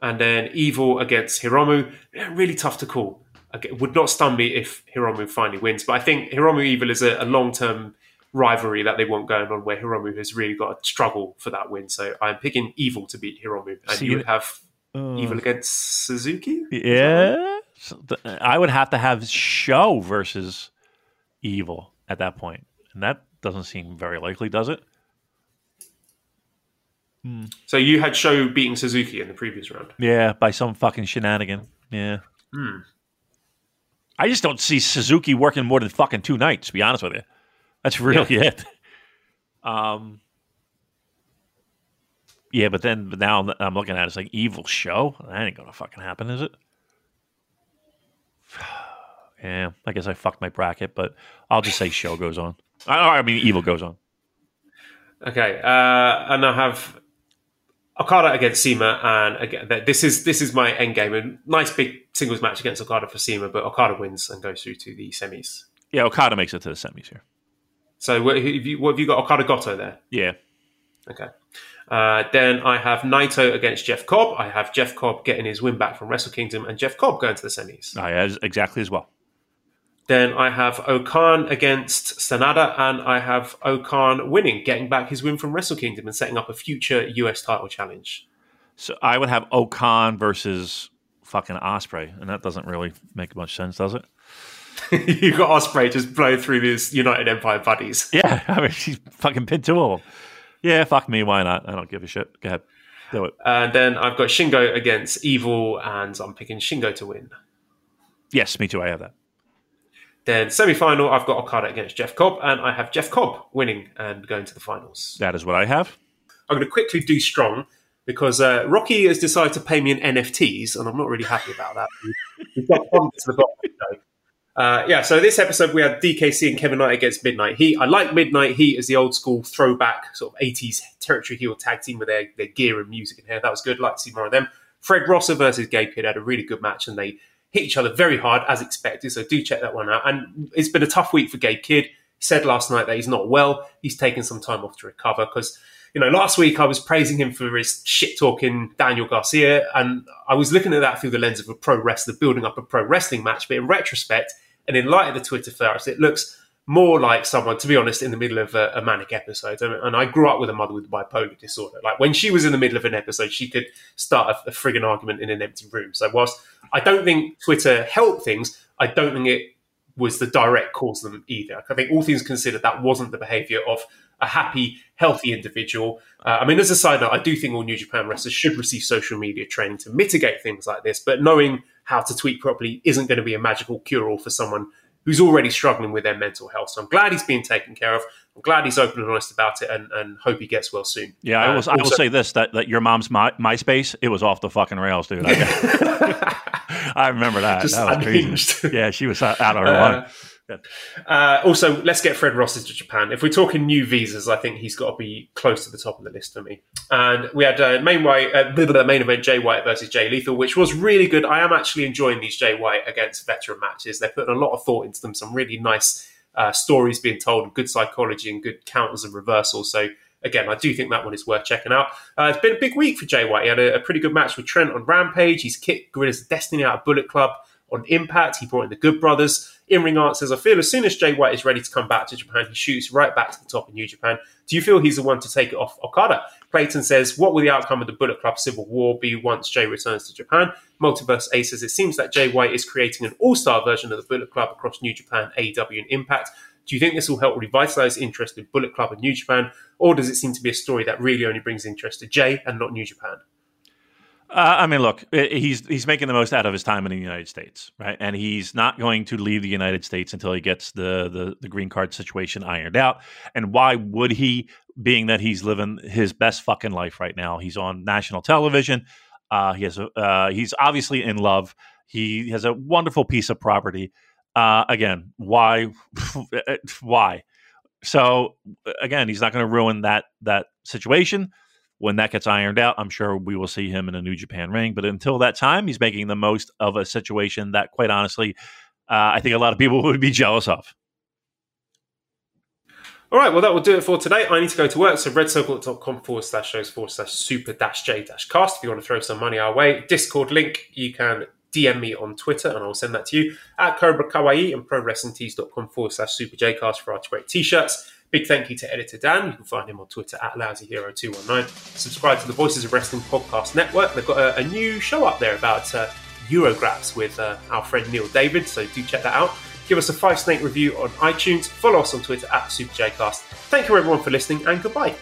And then Evil against Hiromu. Really tough to call. It would not stun me if Hiromu finally wins, but I think Hiromu Evil is a, a long term rivalry that they want going on where Hiromu has really got to struggle for that win. So I'm picking Evil to beat Hiromu. And See, you would have Uh, Evil against Suzuki? Yeah, I would have to have Sho versus Evil at that point, and that doesn't seem very likely, does it? So you had Sho beating Suzuki in the previous round. Yeah, by some fucking shenanigan. Yeah. Hmm. I just don't see Suzuki working more than fucking two nights. To be honest with you, that's really it. Um. Yeah, but then but now I'm- I'm looking at it, it's like evil Sho. That ain't gonna fucking happen, is it? Yeah, I guess I fucked my bracket, but I'll just say Sho goes on. I, I mean, evil goes on. Okay, uh, and I have Okada against CIMA, and again, this is this is my end game. A nice big singles match against Okada for CIMA, but Okada wins and goes through to the semis. Yeah, Okada makes it to the semis here. So what have you, what have you got? Okada Goto there. Yeah, Okay. Uh, then I have Naito against Jeff Cobb. I have Jeff Cobb getting his win back from Wrestle Kingdom, and Jeff Cobb going to the semis. I as exactly as well. Then I have O-Khan against Sanada, and I have O-Khan winning, getting back his win from Wrestle Kingdom and setting up a future US title challenge. So I would have O-Khan versus fucking Ospreay, and that doesn't really make much sense, does it? you got Ospreay just blow through these United Empire buddies. Yeah, I mean, she's fucking pinned two of them. Yeah, fuck me, why not? I don't give a shit. Go ahead, do it. And then I've got Shingo against Evil, and I'm picking Shingo to win. Yes, me too. I have that. Then semi final, I've got Okada against Jeff Cobb, and I have Jeff Cobb winning and going to the finals. That is what I have. I'm going to quickly do strong because uh, Rocky has decided to pay me in NFTs, and I'm not really happy about that. We've got to the bottom the show. Uh, yeah, so this episode we had DKC and Kevin Knight against Midnight Heat. I like Midnight Heat as the old school throwback sort of 80s territory heel tag team with their, their gear and music and hair. That was good. Like to see more of them. Fred Rosser versus Gabe Kidd had a really good match and they hit each other very hard as expected. So do check that one out. And it's been a tough week for Gabe Kidd. He said last night that he's not well. He's taken some time off to recover because you know, last week I was praising him for his shit talking Daniel Garcia, and I was looking at that through the lens of a pro wrestler building up a pro wrestling match. But in retrospect, and in light of the Twitter ferrets, it looks more like someone, to be honest, in the middle of a, a manic episode. And, I grew up with a mother with bipolar disorder. Like when she was in the middle of an episode, she could start a, a friggin' argument in an empty room. So whilst I don't think Twitter helped things, I don't think it was the direct cause of them either. I think all things considered, that wasn't the behaviour of a happy, healthy individual. Uh, I mean, as a side note, I do think all New Japan wrestlers should receive social media training to mitigate things like this. But knowing how to tweet properly isn't going to be a magical cure-all for someone who's already struggling with their mental health. So I'm glad he's being taken care of. I'm glad he's open and honest about it, and, and hope he gets well soon. Yeah, I will. Uh, I will also- say this: that, that your mom's my, MySpace, it was off the fucking rails, dude. I, I remember that. Just that was unhinged. crazy. Yeah, she was out of her Uh, Uh, also, let's get Fred Rosses to Japan. If we're talking new visas, I think he's got to be close to the top of the list for me. And we had uh, main white, uh, blah, main event Jay White versus Jay Lethal, which was really good. I am actually enjoying these Jay White against veteran matches. They're putting a lot of thought into them. Some really nice uh, stories being told, good psychology, and good counters and reversals. So. Again, I do think that one is worth checking out. Uh, it's been a big week for Jay White. He had a, a pretty good match with Trent on Rampage. He's kicked Guerrillas Destiny out of Bullet Club on Impact. He brought in the Good Brothers. In Ring Art says, I feel as soon as Jay White is ready to come back to Japan, he shoots right back to the top in New Japan. Do you feel he's the one to take it off Okada? Clayton says, What will the outcome of the Bullet Club Civil War be once Jay returns to Japan? Multiverse A says, It seems that Jay White is creating an all star version of the Bullet Club across New Japan, AEW, and Impact. Do you think this will help revitalize interest in Bullet Club and New Japan, or does it seem to be a story that really only brings interest to Jay and not New Japan? Uh, I mean, look, he's he's making the most out of his time in the United States, right? And he's not going to leave the United States until he gets the the, the green card situation ironed out. And why would he? Being that he's living his best fucking life right now, he's on national television. Uh, he has a, uh, he's obviously in love. He has a wonderful piece of property. Uh, again, why? why? So again, he's not going to ruin that that situation when that gets ironed out, I'm sure we will see him in a New Japan ring. But until that time, he's making the most of a situation that, quite honestly, uh, I think a lot of people would be jealous of. All right, well, that will do it for today. I need to go to work. So redcircle.com forward slash shows forward slash super dash J dash cast. If you want to throw some money our way, Discord link, you can DM me on Twitter and I'll send that to you at Cobra Kawaii and ProWrestlingTees.com forward slash Super J cast for our great t shirts. Big thank you to editor Dan. You can find him on Twitter at LousyHero219. Subscribe to the Voices of Wrestling Podcast Network. They've got a, a new show up there about uh, Eurograps with uh, our friend Neil David, so do check that out. Give us a five snake review on iTunes. Follow us on Twitter at SuperJcast. Thank you everyone for listening and goodbye.